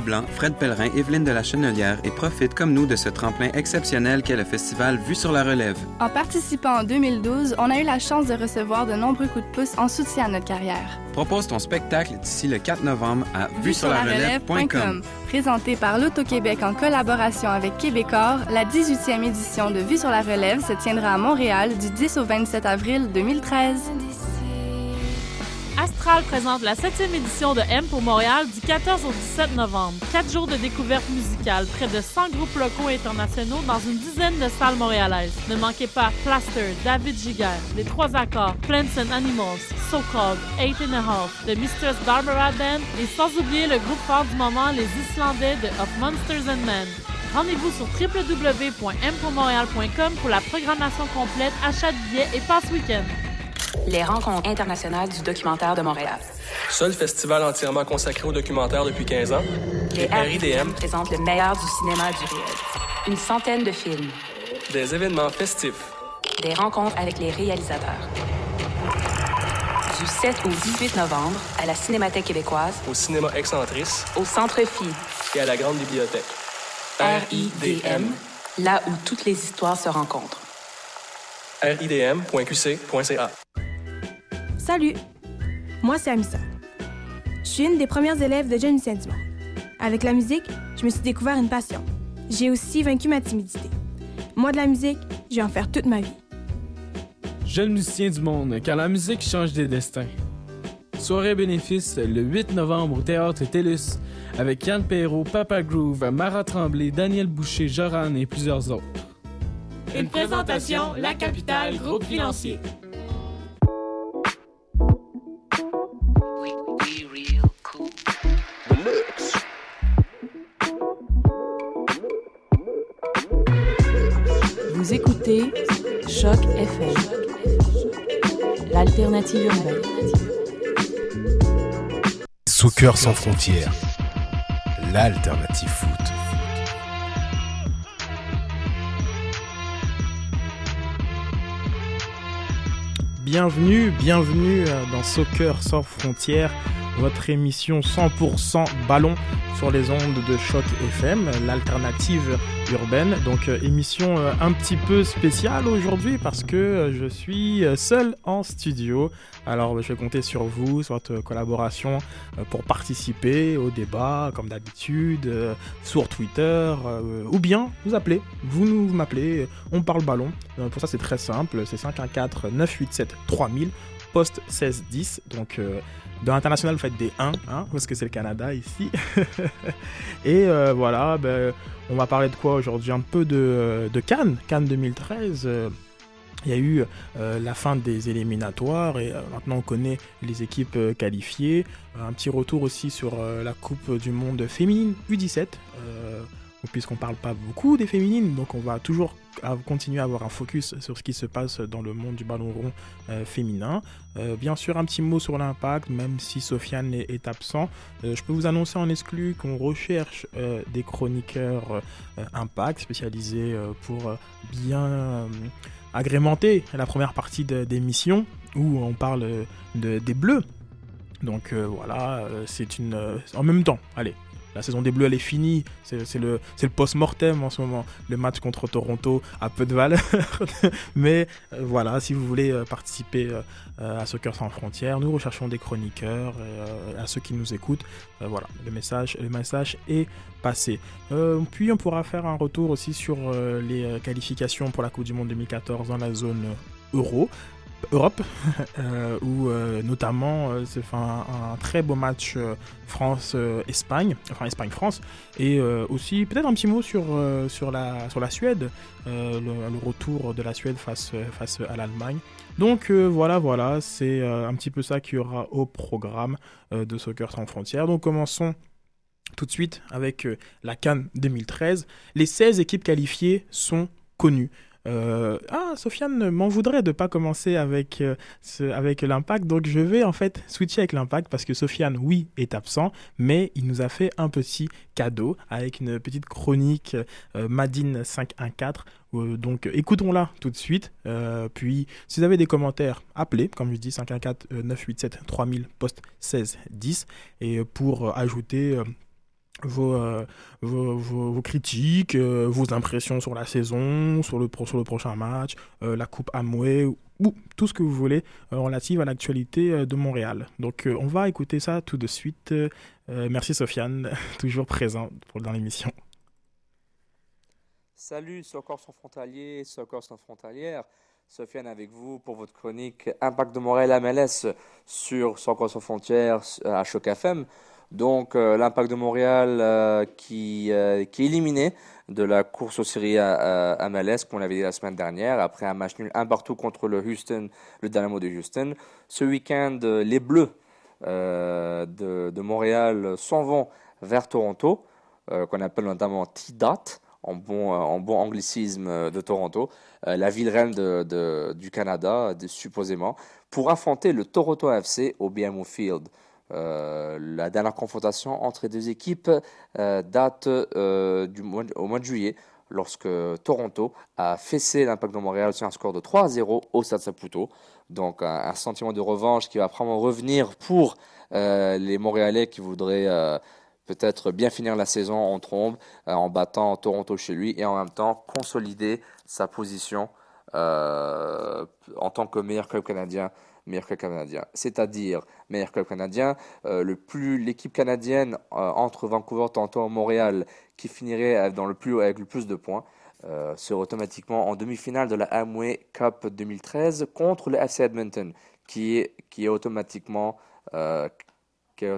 Leblanc, Fred Pellerin, Evelyne de la Chenelière et profite comme nous de ce tremplin exceptionnel qu'est le festival Vue sur la Relève. En participant en 2012, on a eu la chance de recevoir de nombreux coups de pouce en soutien à notre carrière. Propose ton spectacle d'ici le 4 novembre à vue sur la relève.com. Présenté par l'Auto-Québec en collaboration avec Québecor, la 18e édition de Vue sur la relève se tiendra à Montréal du 10 au 27 avril 2013. Astral présente la 7e édition de M pour Montréal du 14 au 17 novembre. Quatre jours de découverte musicale, près de 100 groupes locaux et internationaux dans une dizaine de salles montréalaises. Ne manquez pas Plaster, David Giger, Les Trois Accords, Plants and Animals, So Called, Eight and a Half, The Mistress Barbara Band et sans oublier le groupe fort du moment, les Islandais de Of Monsters and Men. Rendez-vous sur www.mpourmontréal.com pour la programmation complète, achat de billets et passe week-end. Les rencontres internationales du documentaire de Montréal. Seul festival entièrement consacré au documentaire depuis 15 ans, Les RIDM présentent le meilleur du cinéma du réel. Une centaine de films, des événements festifs, des rencontres avec les réalisateurs. Du 7 au 18 novembre, à la Cinémathèque québécoise, au cinéma Excentrice au Centre Phi, et à la Grande Bibliothèque. RIDM, là où toutes les histoires se rencontrent. ridm.qc.ca. Salut, moi c'est Amissa. Je suis une des premières élèves de Jeune Lucien Dumont. Avec la musique, je me suis découvert une passion. J'ai aussi vaincu ma timidité. Moi de la musique, je vais en faire toute ma vie. Jeune musicien du monde, car la musique change des destins. Soirée bénéfice le 8 novembre au Théâtre TELUS avec Yann Perrault, Papa Groove, Mara Tremblay, Daniel Boucher, Joran et plusieurs autres. Une présentation, La Capitale, groupe financier. Écoutez Choc FM, l'alternative urbaine. Soccer sans frontières, l'alternative foot. Bienvenue, bienvenue euh, dans Soccer sans frontières, votre émission 100% ballon sur les ondes de Choc FM, l'alternative urbaine. Donc euh, émission euh, un petit peu spéciale aujourd'hui parce que euh, je suis seul en studio. Alors je vais compter sur vous, sur votre collaboration euh, pour participer au débat comme d'habitude euh, sur Twitter euh, ou bien vous appelez, vous nous m'appelez, on parle ballon. Pour ça c'est très simple, c'est 514 987 3000 poste 1610 donc dans l'international, vous faites des 1, hein, parce que c'est le Canada ici. Et voilà, ben, on va parler de quoi aujourd'hui? Un peu de, Cannes, Cannes 2013. euh, il y a eu euh, la fin des éliminatoires et euh, maintenant on connaît les équipes euh, qualifiées. Un petit retour aussi sur la Coupe du Monde féminine U17. euh, puisqu'on parle pas beaucoup des féminines, donc on va toujours continuer à avoir un focus sur ce qui se passe dans le monde du ballon rond féminin. Bien sûr, un petit mot sur l'impact, même si Sofiane est, absent. Je peux vous annoncer en exclu qu'on recherche des chroniqueurs impact spécialisés pour bien agrémenter la première partie d'émission où on parle de, des bleus. Donc euh, voilà, euh, c'est une. euh, en même temps, allez, la saison des Bleus elle est finie, c'est le, post-mortem en ce moment. Le match contre Toronto a peu de valeur, mais euh, voilà, si vous voulez euh, participer euh, à Soccer sans frontières, nous recherchons des chroniqueurs, à ceux qui nous écoutent, voilà, le message, le message est passé. Puis on pourra faire un retour aussi sur les qualifications pour la Coupe du Monde 2014 dans la zone euro. Europe, euh, où euh, notamment euh, c'est un, très beau match France-Espagne, enfin Espagne-France, et aussi peut-être un petit mot sur, sur, la, sur la Suède, le, retour de la Suède face, face à l'Allemagne. Donc voilà, voilà, c'est un petit peu ça qu'il y aura au programme de Soccer sans frontières. Donc commençons tout de suite avec la Cannes 2013. Les 16 équipes qualifiées sont connues. Euh, ah, Sofiane m'en voudrait de ne pas commencer avec, euh, avec l'impact, donc je vais en fait switcher avec l'impact parce que Sofiane, oui, est absent, mais il nous a fait un petit cadeau avec une petite chronique euh, Madine 514 donc écoutons-la tout de suite. puis si vous avez des commentaires, appelez, comme je dis, 514-987-3000, poste 16 10. Et pour ajouter vos, vos, vos, critiques, vos impressions sur la saison, sur le, sur le prochain match, la Coupe Amway ou tout ce que vous voulez relative à l'actualité de Montréal. Donc on va écouter ça tout de suite. merci Sofiane, toujours présent pour, dans l'émission. Salut Soccer sans frontalier, Soccer sans frontalière. Sofiane avec vous pour votre chronique Impact de Montréal MLS sur Soccer sans frontières à Choc FM. Donc euh, l'Impact de Montréal euh, qui, euh, qui est éliminé de la course aux séries à, à, MLS, comme on l'avait dit la semaine dernière, après un match nul un partout contre le Houston, le Dynamo de Houston. Ce week-end, les Bleus de, Montréal s'en vont vers Toronto, qu'on appelle notamment T-Dot, en bon, anglicisme de Toronto, la ville reine du Canada, supposément, pour affronter le Toronto FC au BMO Field. Euh, la dernière confrontation entre les deux équipes euh, date euh, du mois, au mois de juillet, lorsque Toronto a fessé l'Impact de Montréal sur un score de 3 0 au Stade Saputo. Donc un, sentiment de revanche qui va probablement revenir pour les Montréalais qui voudraient peut-être bien finir la saison en trombe en battant Toronto chez lui et en même temps consolider sa position en tant que meilleur club canadien meilleur club canadien. C'est-à-dire, meilleur club canadien, euh, le plus l'équipe canadienne euh, entre Vancouver, Toronto et Montréal, qui finirait dans le plus, avec le plus de points, euh, serait automatiquement en demi-finale de la Amway Cup 2013 contre le FC Edmonton, qui est, automatiquement qui est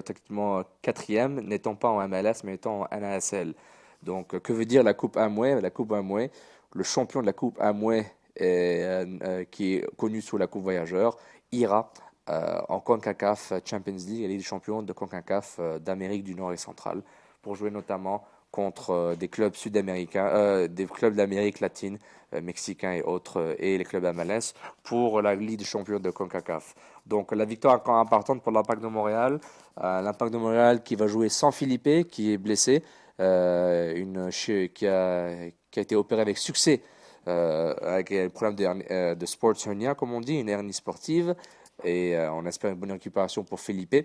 quatrième, n'étant pas en MLS, mais étant en NASL. Donc, que veut dire la Coupe Amway? La Coupe Amway, le champion de la Coupe Amway qui est connu sous la Coupe Voyageur, ira euh, en CONCACAF Champions League, la Ligue des champions de CONCACAF euh, d'Amérique du Nord et centrale, pour jouer notamment contre euh, des clubs sud-américains, des clubs d'Amérique latine, mexicains et autres, et les clubs MLS pour la Ligue des champions de CONCACAF. Donc la victoire encore importante pour l'Impact de Montréal. L'Impact de Montréal qui va jouer sans Philippe, qui est blessé, une, qui, a, qui a été opéré avec succès avec un problème de, euh, de, sports hernia, comme on dit, une hernie sportive. Et euh, on espère une bonne récupération pour Felipe.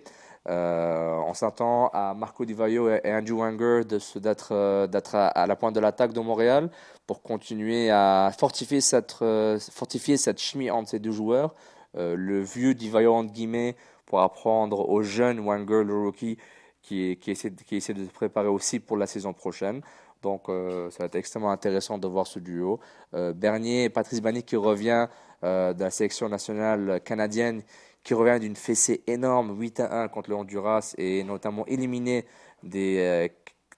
on s'attend à Marco Di Vaio et Andrew Wanger d'être à, la pointe de l'attaque de Montréal pour continuer à fortifier cette, cette chimie entre ces deux joueurs. le vieux Di Vaio, entre guillemets, pour apprendre au jeune Wanger, le rookie, qui essaie de se préparer aussi pour la saison prochaine. Donc euh, ça va être extrêmement intéressant de voir ce duo. Euh, Bernier Patrice Bernier qui revient euh, de la sélection nationale canadienne, qui revient d'une fessée énorme 8 à 1 contre le Honduras et notamment éliminé des,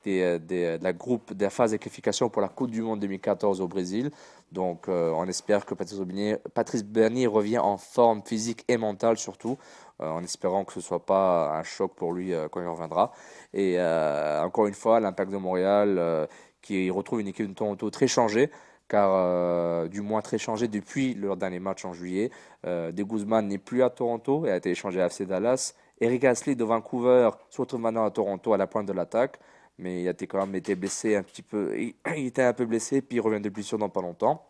des, de la groupe de la phase de qualification pour la Coupe du Monde 2014 au Brésil. Donc on espère que Patrice Bernier, Patrice Bernier revient en forme physique et mentale surtout, en espérant que ce ne soit pas un choc pour lui quand il reviendra. Et euh, encore une fois, l'Impact de Montréal euh, qui retrouve une équipe de Toronto très changée, car euh, du moins très changée depuis leur dernier match en juillet. De Guzman n'est plus à Toronto et a été échangé à FC Dallas. Eric Astley de Vancouver se retrouve maintenant à Toronto à la pointe de l'attaque, mais il a été quand même été blessé un petit peu. Il était un peu blessé, puis il revient de blessure dans pas longtemps.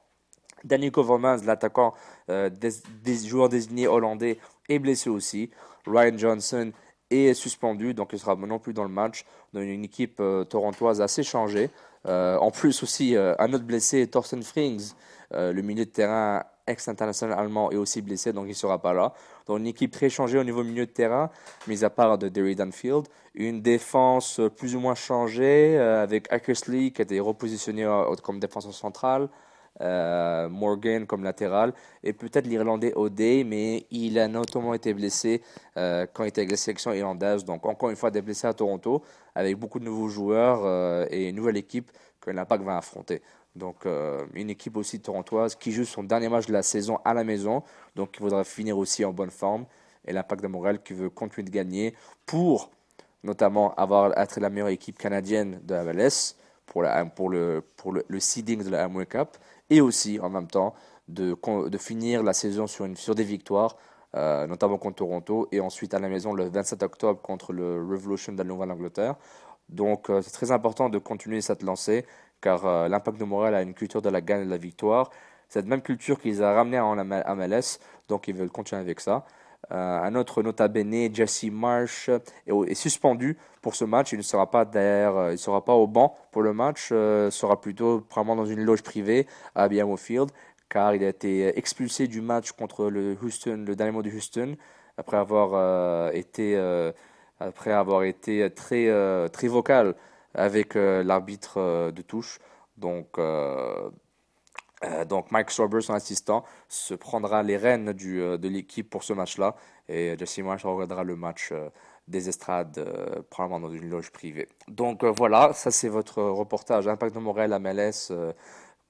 Danny Covermans, l'attaquant des, joueurs désignés hollandais, est blessé aussi. Ryan Johnson est suspendu, donc il sera non plus dans le match. Une équipe euh, torontoise assez changée. Euh, en plus aussi, euh, un autre blessé, Thorsten Frings, le milieu de terrain ex-international allemand, est aussi blessé, donc il ne sera pas là. Donc une équipe très changée au niveau milieu de terrain, mis à part de Derry Danfield. Une défense plus ou moins changée, avec Eckersley qui a été repositionné comme défenseur central. Euh, Morgan comme latéral, et peut-être l'Irlandais O'Day, mais il a notamment été blessé euh, quand il était avec la sélection irlandaise. Donc, encore une fois, des blessés à Toronto, avec beaucoup de nouveaux joueurs euh, et une nouvelle équipe que l'Impact va affronter. Donc, une équipe aussi torontoise qui joue son dernier match de la saison à la maison, donc il voudra finir aussi en bonne forme. Et l'Impact de Montréal qui veut continuer de gagner pour notamment avoir, être la meilleure équipe canadienne de la MLS pour, le seeding de la Amway Cup et aussi en même temps de, finir la saison sur des victoires, euh, notamment contre Toronto, et ensuite à la maison le 27 octobre contre le Revolution de la Nouvelle-Angleterre. Donc euh, c'est très important de continuer cette lancée, car euh, l'Impact de Montréal a une culture de la gagne et de la victoire. Cette même culture qu'ils ont ramenée en MLS, donc ils veulent continuer avec ça. Euh, un autre nota bene, Jesse Marsh, est, suspendu pour ce match. Il ne sera pas derrière, il sera pas au banc pour le match, sera plutôt probablement dans une loge privée à BMO Field, car il a été expulsé du match contre le Houston, le Dynamo de Houston, après avoir été après avoir été très, euh, très vocal avec euh, l'arbitre euh, de touche. Donc, donc Mike Sorber, son assistant, se prendra les rênes du, de l'équipe pour ce match-là. Et Jesse Marsh regardera le match des estrades, probablement dans une loge privée. Donc voilà, ça c'est votre reportage Impact de Montréal MLS,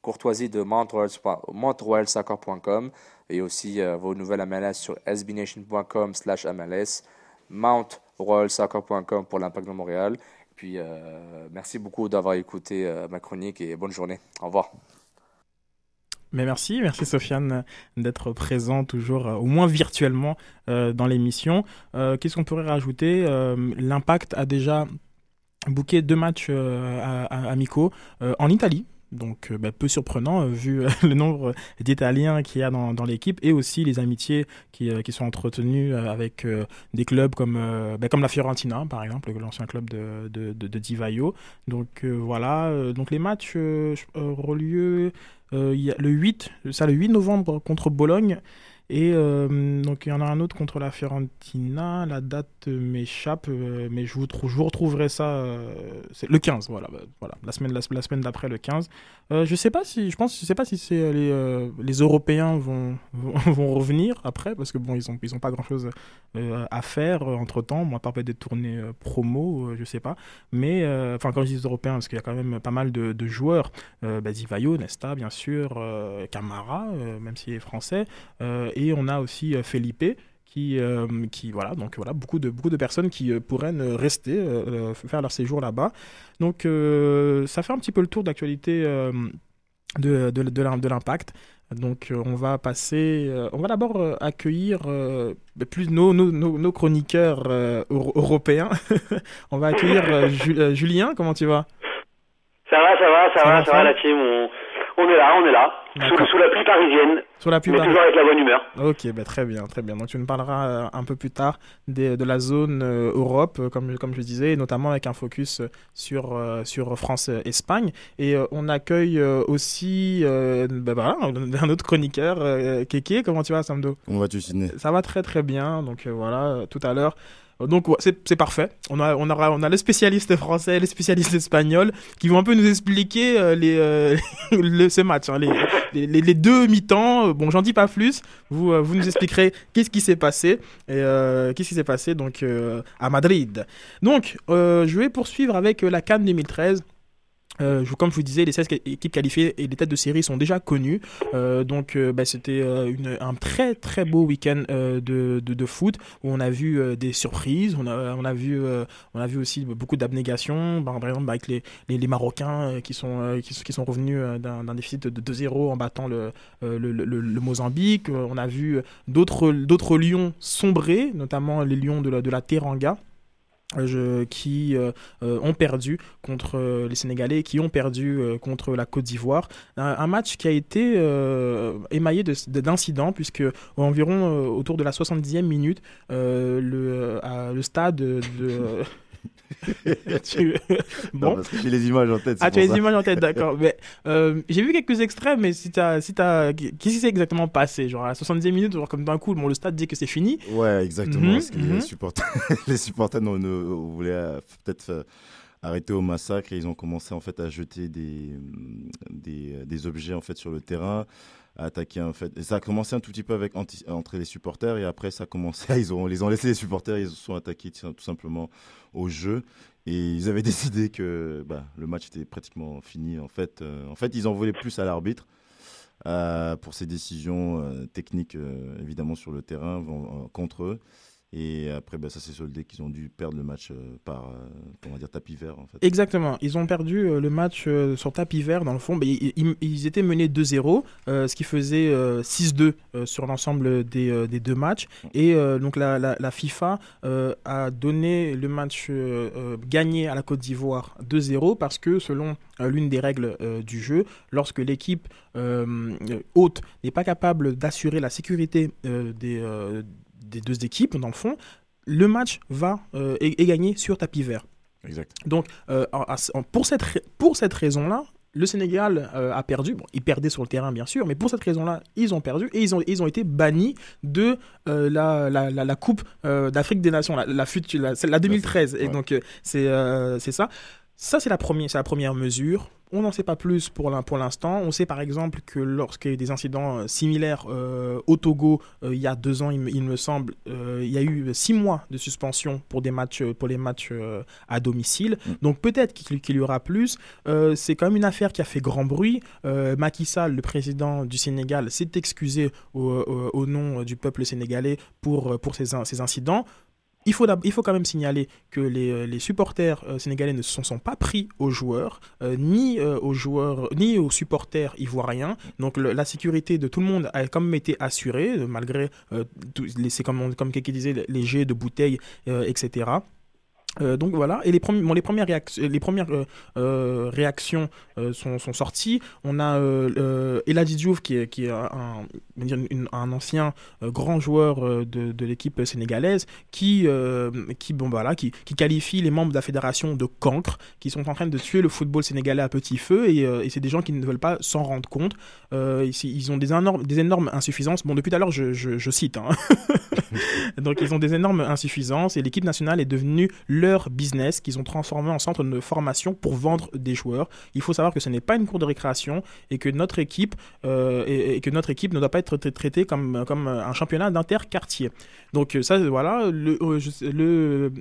courtoisie de montrealsoccer.com et aussi vos nouvelles MLS sur sbnation.com slash MLS, Mount royalsoccer.com pour l'Impact de Montréal. Puis euh, merci beaucoup d'avoir écouté euh, ma chronique et bonne journée. Au revoir. Mais merci, merci Sofiane d'être présent toujours, euh, au moins virtuellement, dans l'émission. Qu'est-ce qu'on pourrait rajouter L'Impact a déjà booké deux matchs amicaux en Italie, donc, euh, bah, peu surprenant euh, vu euh, le nombre d'Italiens qu'il y a dans, l'équipe et aussi les amitiés qui, sont entretenues avec des clubs comme, bah, comme la Fiorentina, par exemple, l'ancien club de, de, de, Vaio. Donc, voilà. donc, les matchs lieu le 8, ça, le 8 novembre contre Bologne. Et euh, donc il y en a un autre contre la Fiorentina, la date m'échappe, euh, mais je vous, je vous retrouverai ça euh, le 15, voilà, bah, voilà, la semaine, la, semaine d'après le 15. je sais pas si, je pense, je sais pas si c'est les, les Européens vont, vont, revenir après, parce que bon, ils ont, ils ont pas grand chose à faire entre temps, moi, par des tournées promo, je sais pas, mais enfin quand je dis Européens, parce qu'il y a quand même pas mal de, de joueurs, Zivayo, Nesta, bien sûr, Camara, même s'il est français on a aussi euh, Felipe qui, euh, qui voilà donc voilà beaucoup de beaucoup de personnes qui euh, pourraient rester faire leur séjour là-bas. Donc ça fait un petit peu le tour d'actualité de, de, de l'impact. Donc on va passer on va d'abord accueillir plus nos, nos, nos, chroniqueurs européens. On va accueillir Julien comment tu vas? Ça va ça va ça, va, ça va? la team on est là, on est là. Sous, la pluie parisienne. Sous la pluie mais toujours avec la bonne humeur. Ok, bah, très bien, très bien. Donc tu nous parleras euh, un peu plus tard de la zone euh, Europe, euh, comme, comme je disais, notamment avec un focus sur, sur France-Espagne. Et on accueille aussi bah, un autre chroniqueur, Keke. Comment tu vas, Samdo? Comment vas-tu, Sidney? Ça va très très bien. Donc voilà, tout à l'heure. Donc c'est parfait. On a, on, on a les spécialistes français, les spécialistes espagnols qui vont un peu nous expliquer euh, les, euh, ce match, hein, les, les, deux mi-temps. Bon, j'en dis pas plus. Vous, euh, vous nous expliquerez qu'est-ce qui s'est passé et qu'est-ce qui s'est passé donc à Madrid. Donc, je vais poursuivre avec la Cannes 2013. Euh, comme je vous disais, les 16 équipes qualifiées et les têtes de série sont déjà connues. Euh, donc, euh, bah, c'était un très très beau week-end de, de, foot où on a vu des surprises, on a, on a, vu, on a vu aussi beaucoup d'abnégation. Par exemple, avec les, les, Marocains qui sont, qui, sont revenus d'un déficit de 2-0 en battant le, le, Mozambique. On a vu d'autres lions sombrer, notamment les lions de la, de la Teranga qui euh, euh, ont perdu contre euh, les Sénégalais, qui ont perdu contre la Côte d'Ivoire. Un, match qui a été émaillé d'incidents, puisque environ autour de la 70e minute, le, le stade de... bon. j'ai les images en tête. Ah, tu as les images en tête, d'accord. Mais euh, j'ai vu quelques extraits, mais si t'as, si t'as, qu'est-ce qui s'est exactement passé? Genre à 70 minutes, genre comme d'un coup, bon, le stade dit que c'est fini. Ouais, exactement. Mhm, les mhm. supporters, les supporters voulaient euh, peut-être euh, arrêter au massacre et ils ont commencé en fait à jeter des, des, des objets en fait sur le terrain attaquer en fait. Et ça a commencé un tout petit peu avec entre les supporters et après ça a commencé, ils ont les ont laissé les supporters, ils se sont attaqués tout simplement au jeu et ils avaient décidé que bah, le match était pratiquement fini. En fait, euh, en fait, ils en voulaient plus à l'arbitre. Euh, pour ses décisions euh, techniques évidemment sur le terrain contre eux Et après, bah, ça s'est soldé qu'ils ont dû perdre le match euh, par, euh, dire, tapis vert. En fait. Exactement. Ils ont perdu euh, le match sur tapis vert, dans le fond. Mais ils, étaient menés 2-0, ce qui faisait 6-2 sur l'ensemble des, des, deux matchs. Et donc la, la, FIFA a donné le match gagné à la Côte d'Ivoire 2-0 parce que selon l'une des règles du jeu, lorsque l'équipe haute n'est pas capable d'assurer la sécurité des des deux équipes, dans le fond, le match va euh, est, gagné sur tapis vert. Exact. Donc, euh, pour cette, pour cette raison-là, le Sénégal euh, a perdu. Bon, ils perdaient sur le terrain, bien sûr, mais pour cette raison-là, ils ont perdu et ils ont, ils ont été bannis de la, la, la, Coupe d'Afrique des Nations, la, la, la 2013. Et donc, c'est c'est ça. Ça, c'est la, première, la première mesure. On n'en sait pas plus pour l'instant. On sait par exemple que lorsqu'il y a eu des incidents euh, similaires euh, au Togo, euh, il y a deux ans, il, me semble, il y a eu six mois de suspension pour, des matchs, pour les matchs à domicile. Mm. Donc peut-être qu'il y aura plus. c'est quand même une affaire qui a fait grand bruit. Macky Sall, le président du Sénégal, s'est excusé au, nom du peuple sénégalais pour, pour ces, ces incidents. Il faut, quand même signaler que les, euh, supporters euh, sénégalais ne se sont, pas pris aux joueurs, euh, ni aux joueurs, ni aux supporters ivoiriens. Donc la sécurité de tout le monde a quand même été assurée, malgré, c'est comme, comme disait, les jets de bouteilles, etc. Euh, donc voilà, et les, bon, les premières, réactions, les premières euh, euh, réactions sont, sorties. On a euh, Eladi Diouf, qui est, qui est un, un, ancien grand joueur de, de l'équipe sénégalaise, qui, qui, bon, voilà, qui, qui, qualifie les membres de la fédération de cancre, qui sont en train de tuer le football sénégalais à petit feu, et, c'est des gens qui ne veulent pas s'en rendre compte. ils ont des énormes, des énormes insuffisances. Bon, depuis tout à l'heure, je, je, je, cite. Hein. donc ils ont des énormes insuffisances, et l'équipe nationale est devenue leur business qu'ils ont transformé en centre de formation pour vendre des joueurs. Il faut savoir que ce n'est pas une cour de récréation et que notre équipe, euh, et, que notre équipe ne doit pas être traitée comme, comme un championnat d'interquartier. Donc ça, voilà, le, euh, le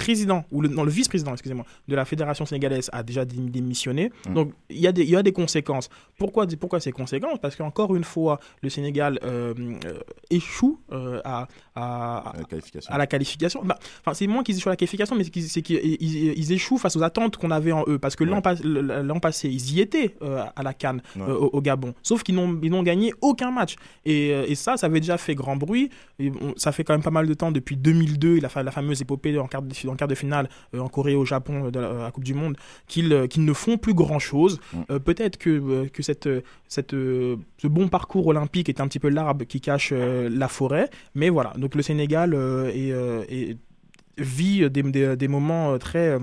président, ou le, non, le vice-président, excusez-moi, de la fédération sénégalaise a déjà démissionné. Mmh. Donc, il y, a des, y a des conséquences. Pourquoi, pourquoi ces conséquences? Parce qu'encore une fois, le Sénégal euh, euh, échoue euh, à, à, la qualification. À la qualification. Bah, c'est moins qu'ils échouent à la qualification, mais c'est qu'ils ils, échouent face aux attentes qu'on avait en eux. Parce que l'an passé, ils y étaient à la Cannes, au, Gabon. Sauf qu'ils n'ont gagné aucun match. Et, et, ça, ça avait déjà fait grand bruit. Et ça fait quand même pas mal de temps, depuis 2002, la, la fameuse épopée en quart de en quart de finale euh, en Corée au Japon euh, de la, Coupe du Monde, qu'ils euh, qu'ils ne font plus grand-chose. Mm. Peut-être que, que cette, cette, ce bon parcours olympique est un petit peu l'arbre qui cache la forêt. Mais voilà, donc le Sénégal est, vit des, des, des moments très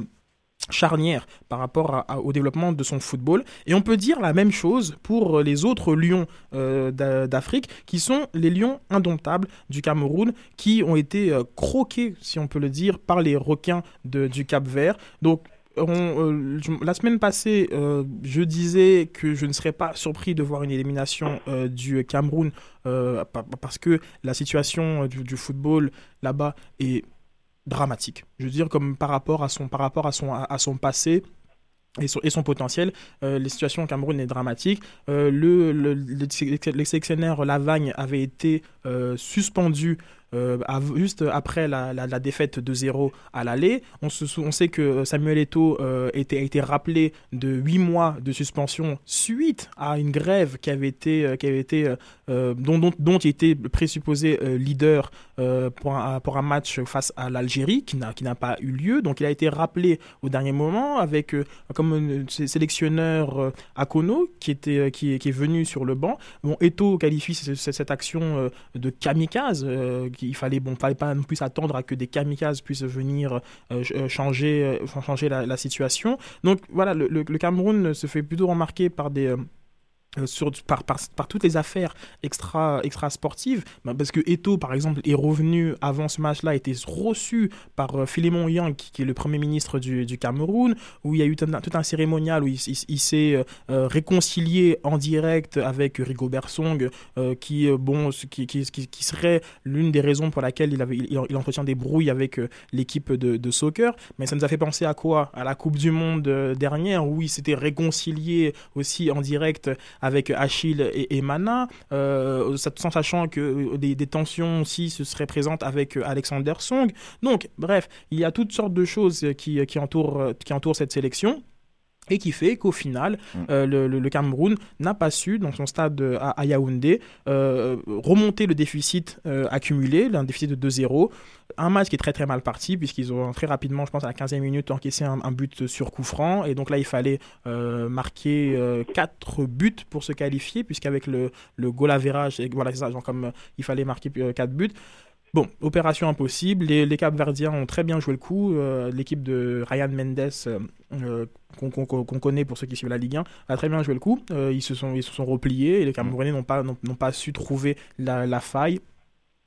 charnière par rapport au développement de son football. Et on peut dire la même chose pour les autres lions euh, d'Afrique, qui sont les lions indomptables du Cameroun, qui ont été euh, croqués, si on peut le dire, par les requins du Cap Vert. Donc, euh, la semaine passée, je disais que je ne serais pas surpris de voir une élimination du Cameroun parce que la situation du, du football là-bas est dramatique. Je veux dire, comme par rapport à son, par rapport à son, à, son passé, et son, et son, potentiel. Euh, les situations au Cameroun est dramatique. Euh, le, le, le, Lavagne avait été euh, suspendu euh, juste après la, la, défaite de 0 à l'aller. On, on, sait que Samuel Eto'o euh, était, a été rappelé de 8 mois de suspension suite à une grève qui avait été, euh, qui avait été dont, dont, dont, il était présupposé leader pour, un, pour un match face à l'Algérie qui n'a pas eu lieu. Donc il a été rappelé au dernier moment avec comme sélectionneur Akono qui, était, qui, qui, est venu sur le banc. Bon, Eto'o qualifie cette action de kamikaze il fallait bon fallait pas non plus attendre à que des kamikazes puissent venir euh, euh, changer euh, changer la, situation. Donc voilà le, Cameroun se fait plutôt remarquer par des sur, par, par, par, toutes les affaires extra, extra sportives, bah, parce que Eto, par exemple, est revenu avant ce match-là, été reçu par euh, Philemon Yang, qui, est le Premier ministre du, du, Cameroun, où il y a eu tout un, cérémonial où il, s'est euh, réconcilié en direct avec Rigobert Song, qui, bon, qui, qui, qui serait l'une des raisons pour laquelle il, avait, il, entretient des brouilles avec l'équipe de, de, soccer. Mais ça nous a fait penser à quoi? À la Coupe du Monde dernière, où il s'était réconcilié aussi en direct avec Achille et, Mana, sans sachant que des, des, tensions aussi se seraient présentes avec Alexander Song. Donc, bref, il y a toutes sortes de choses qui entourent cette sélection et qui fait qu'au final, mm. euh, le, Cameroun n'a pas su, dans son stade euh, à, Yaoundé, euh, remonter le déficit accumulé, un déficit de 2-0. Un match qui est très très mal parti, puisqu'ils ont très rapidement, je pense à la 15e minute, encaissé un, but sur coup franc. Et donc là, il fallait marquer 4 buts pour se qualifier, puisqu'avec le, le goal average, voilà, ça, genre comme il fallait marquer 4 buts. Bon, opération impossible. Les, les Cap-Verdiens ont très bien joué le coup. L'équipe de Ryan Mendes qu'on connaît pour ceux qui suivent la Ligue 1, a très bien joué le coup. Euh, ils, se sont, ils se sont repliés et les Camerounais n'ont pas, pas su trouver la, faille.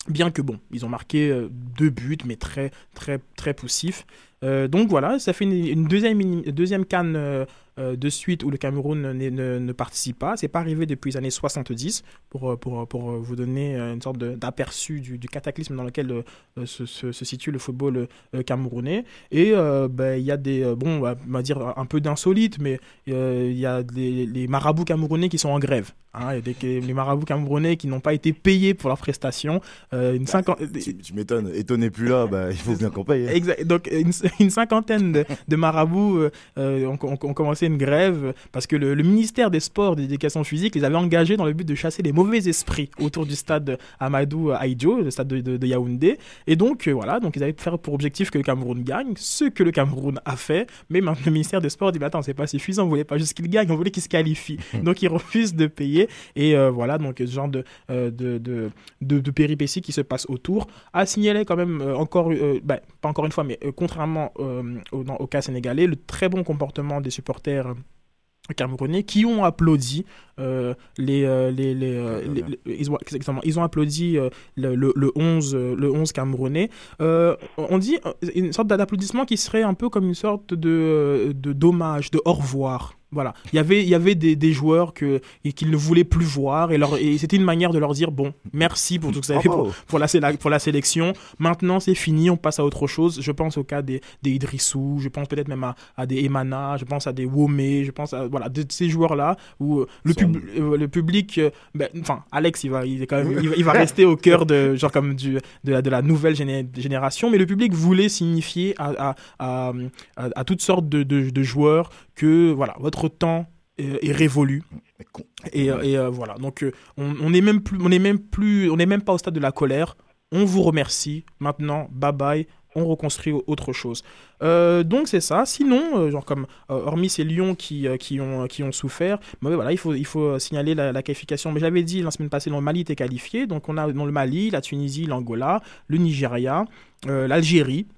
Bien que bon, ils ont marqué euh, deux buts, mais très très très poussifs. Euh, donc voilà, ça fait une, deuxième, deuxième canne euh, de suite où le Cameroun ne, ne, participe pas. C'est pas arrivé depuis les années 70 pour, pour, pour vous donner une sorte d'aperçu du, cataclysme dans lequel euh, se, se, situe le football euh, camerounais. Et ben, il y a des, bon, on va dire un peu d'insolite, mais il y a des, les marabouts camerounais qui sont en grève. Hein, y a des, les marabouts camerounais qui n'ont pas été payés pour leurs prestations. une bah, tu, m'étonnes, étonné plus là, bah, il faut bien qu'on paye. Hein. Exact. Donc une, une cinquantaine de, de marabouts ont, ont, ont commencé une grève parce que le, ministère des Sports et de l'Éducation physique les avait engagés dans le but de chasser les mauvais esprits autour du stade Amadou Aïdjo, le stade de, Yaoundé. Et donc, euh, voilà, donc ils avaient faire pour objectif que le Cameroun gagne, ce que le Cameroun a fait. Mais maintenant, le ministère des Sports dit, bah, attends, c'est pas suffisant, on voulait pas juste qu'il gagne, on voulait qu'il se qualifie. donc, ils refusent de payer. Et euh, voilà, donc ce genre de, euh, de, de, de, péripéties qui se passent autour. À signaler quand même encore, bah, pas encore une fois, mais contrairement au, au, cas sénégalais, le très bon comportement des supporters camerounais qui ont applaudi euh, les, euh, les, les, euh, ils, ont, exactement, ils ont applaudi le, le, 11 le 11 camerounais. On dit une sorte d'applaudissement qui serait un peu comme une sorte de, de dommage de au revoir voilà, il y avait, il y avait des, des joueurs que, qu'ils ne voulaient plus voir et, leur, et c'était une manière de leur dire bon, merci pour tout ce que vous avez fait pour, pour, la, pour la sélection. Maintenant, c'est fini, on passe à autre chose. Je pense au cas des, des Idrissou, je pense peut-être même à, à, des Emana, je pense à des Womé, je pense à voilà, de, ces joueurs-là où le, pub, euh, le public, euh, ben, enfin, Alex, il va, il, est quand même, il, va rester au cœur de, genre comme du, de, la, de la nouvelle génération, mais le public voulait signifier à, à, à, à toutes sortes de, de, de joueurs que voilà, votre temps est, révolu. Et, et euh, voilà, donc euh, on n'est même plus, on est même plus, on n'est même pas au stade de la colère. On vous remercie. Maintenant, bye bye. On reconstruit autre chose. Euh, donc c'est ça. Sinon, genre comme hormis ces lions qui, qui, ont, qui ont souffert, mais voilà, il faut, il faut signaler la, qualification. Mais j'avais dit la semaine passée, le Mali était qualifié. Donc on a dans le Mali, la Tunisie, l'Angola, le Nigeria, l'Algérie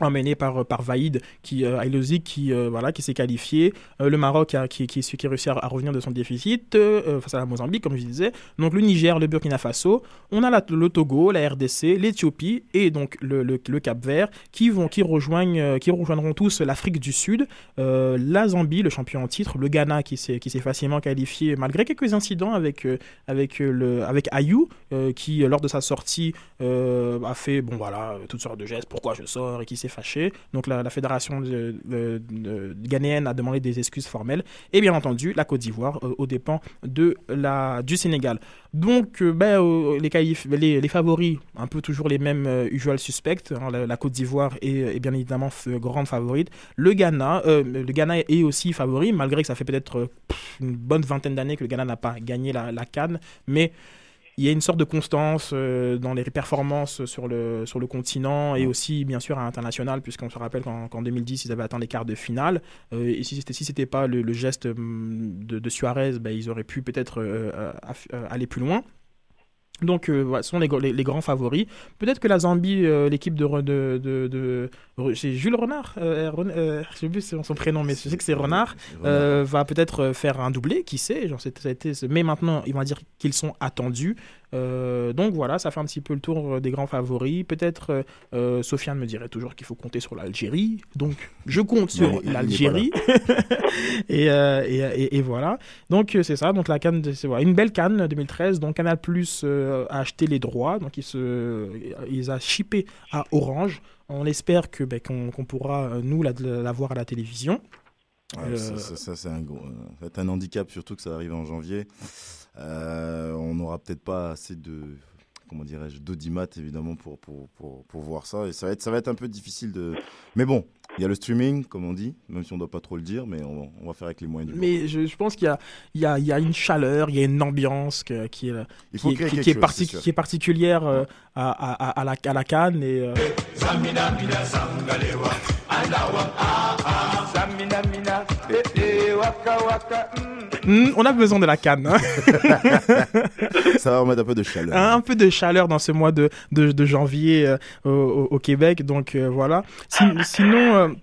emmené par par Vaïd qui euh, qui euh, voilà qui s'est qualifié euh, le Maroc qui qui, qui a réussi à, revenir de son déficit euh, face à la Mozambique comme je disais. Donc le Niger le Burkina Faso. On a le Togo la RDC l'Éthiopie et donc le, le, Cap Vert qui vont qui rejoignent qui rejoindront tous l'Afrique du Sud. La Zambie le champion en titre le Ghana qui s'est qui s'est facilement qualifié malgré quelques incidents avec avec le avec Ayou qui lors de sa sortie a fait bon voilà toutes sortes de gestes. Pourquoi je sors qui s'est fâché. Donc la, fédération ghanéenne a demandé des excuses formelles. Et bien entendu, la Côte d'Ivoire euh, aux dépens de la, du Sénégal. Donc euh, ben, les, les, favoris, un peu toujours les mêmes euh, usual suspects. Hein, la, Côte d'Ivoire est, bien évidemment grande favorite. Le Ghana, le Ghana est aussi favori, malgré que ça fait peut-être une bonne vingtaine d'années que le Ghana n'a pas gagné la, la Cannes. Mais il y a une sorte de constance euh, dans les performances sur le, sur le continent et aussi, bien sûr, à l'international, puisqu'on se rappelle qu'en 2010, ils avaient atteint les quarts de finale. Euh, et si c'était si pas le, geste hum, de, Suarez, ben, ils auraient pu peut-être euh, aller plus loin. Donc, ce sont les, les, grands favoris. Peut-être que la Zambie, l'équipe de, de, de, c'est Jules Renard, je sais plus son prénom, mais je sais que c'est Renard, va peut-être faire un doublé, qui sait. Genre, été, mais maintenant, ils vont dire qu'ils sont attendus. Euh, donc voilà, ça fait un petit peu le tour euh, des grands favoris. Peut-être euh, Sofiane me dirait toujours qu'il faut compter sur l'Algérie. Donc je compte sur l'Algérie. et, et, et, voilà. Donc c'est ça. Donc la canne, c'est voilà, une belle canne 2013. Donc Canal Plus a acheté les droits. Donc il se, ils a shippé à Orange. On espère que ben, qu'on pourra nous la, la voir à la télévision. Ça, c'est un, un handicap, surtout que ça arrive en janvier. on n'aura peut-être pas assez de comment dirais-je, d'audimat évidemment pour, pour, pour, pour, voir ça. Et ça va, être, ça va être un peu difficile de. Mais bon, il y a le streaming, comme on dit, même si on ne doit pas trop le dire, mais on, on va faire avec les moyens du Mais je, je, pense qu'il y a, il y, a, il y a une chaleur, il y a une ambiance que, qui, est, qui, est, qui, est, qui est particulière euh, à, à, à, la, à la Cannes. Et, euh... Hmm, on a besoin de la canne. Hein. Ça va remettre un peu de chaleur. Un, peu de chaleur dans ce mois de, de, de janvier euh, au, au, Québec. Donc voilà. sinon. Euh,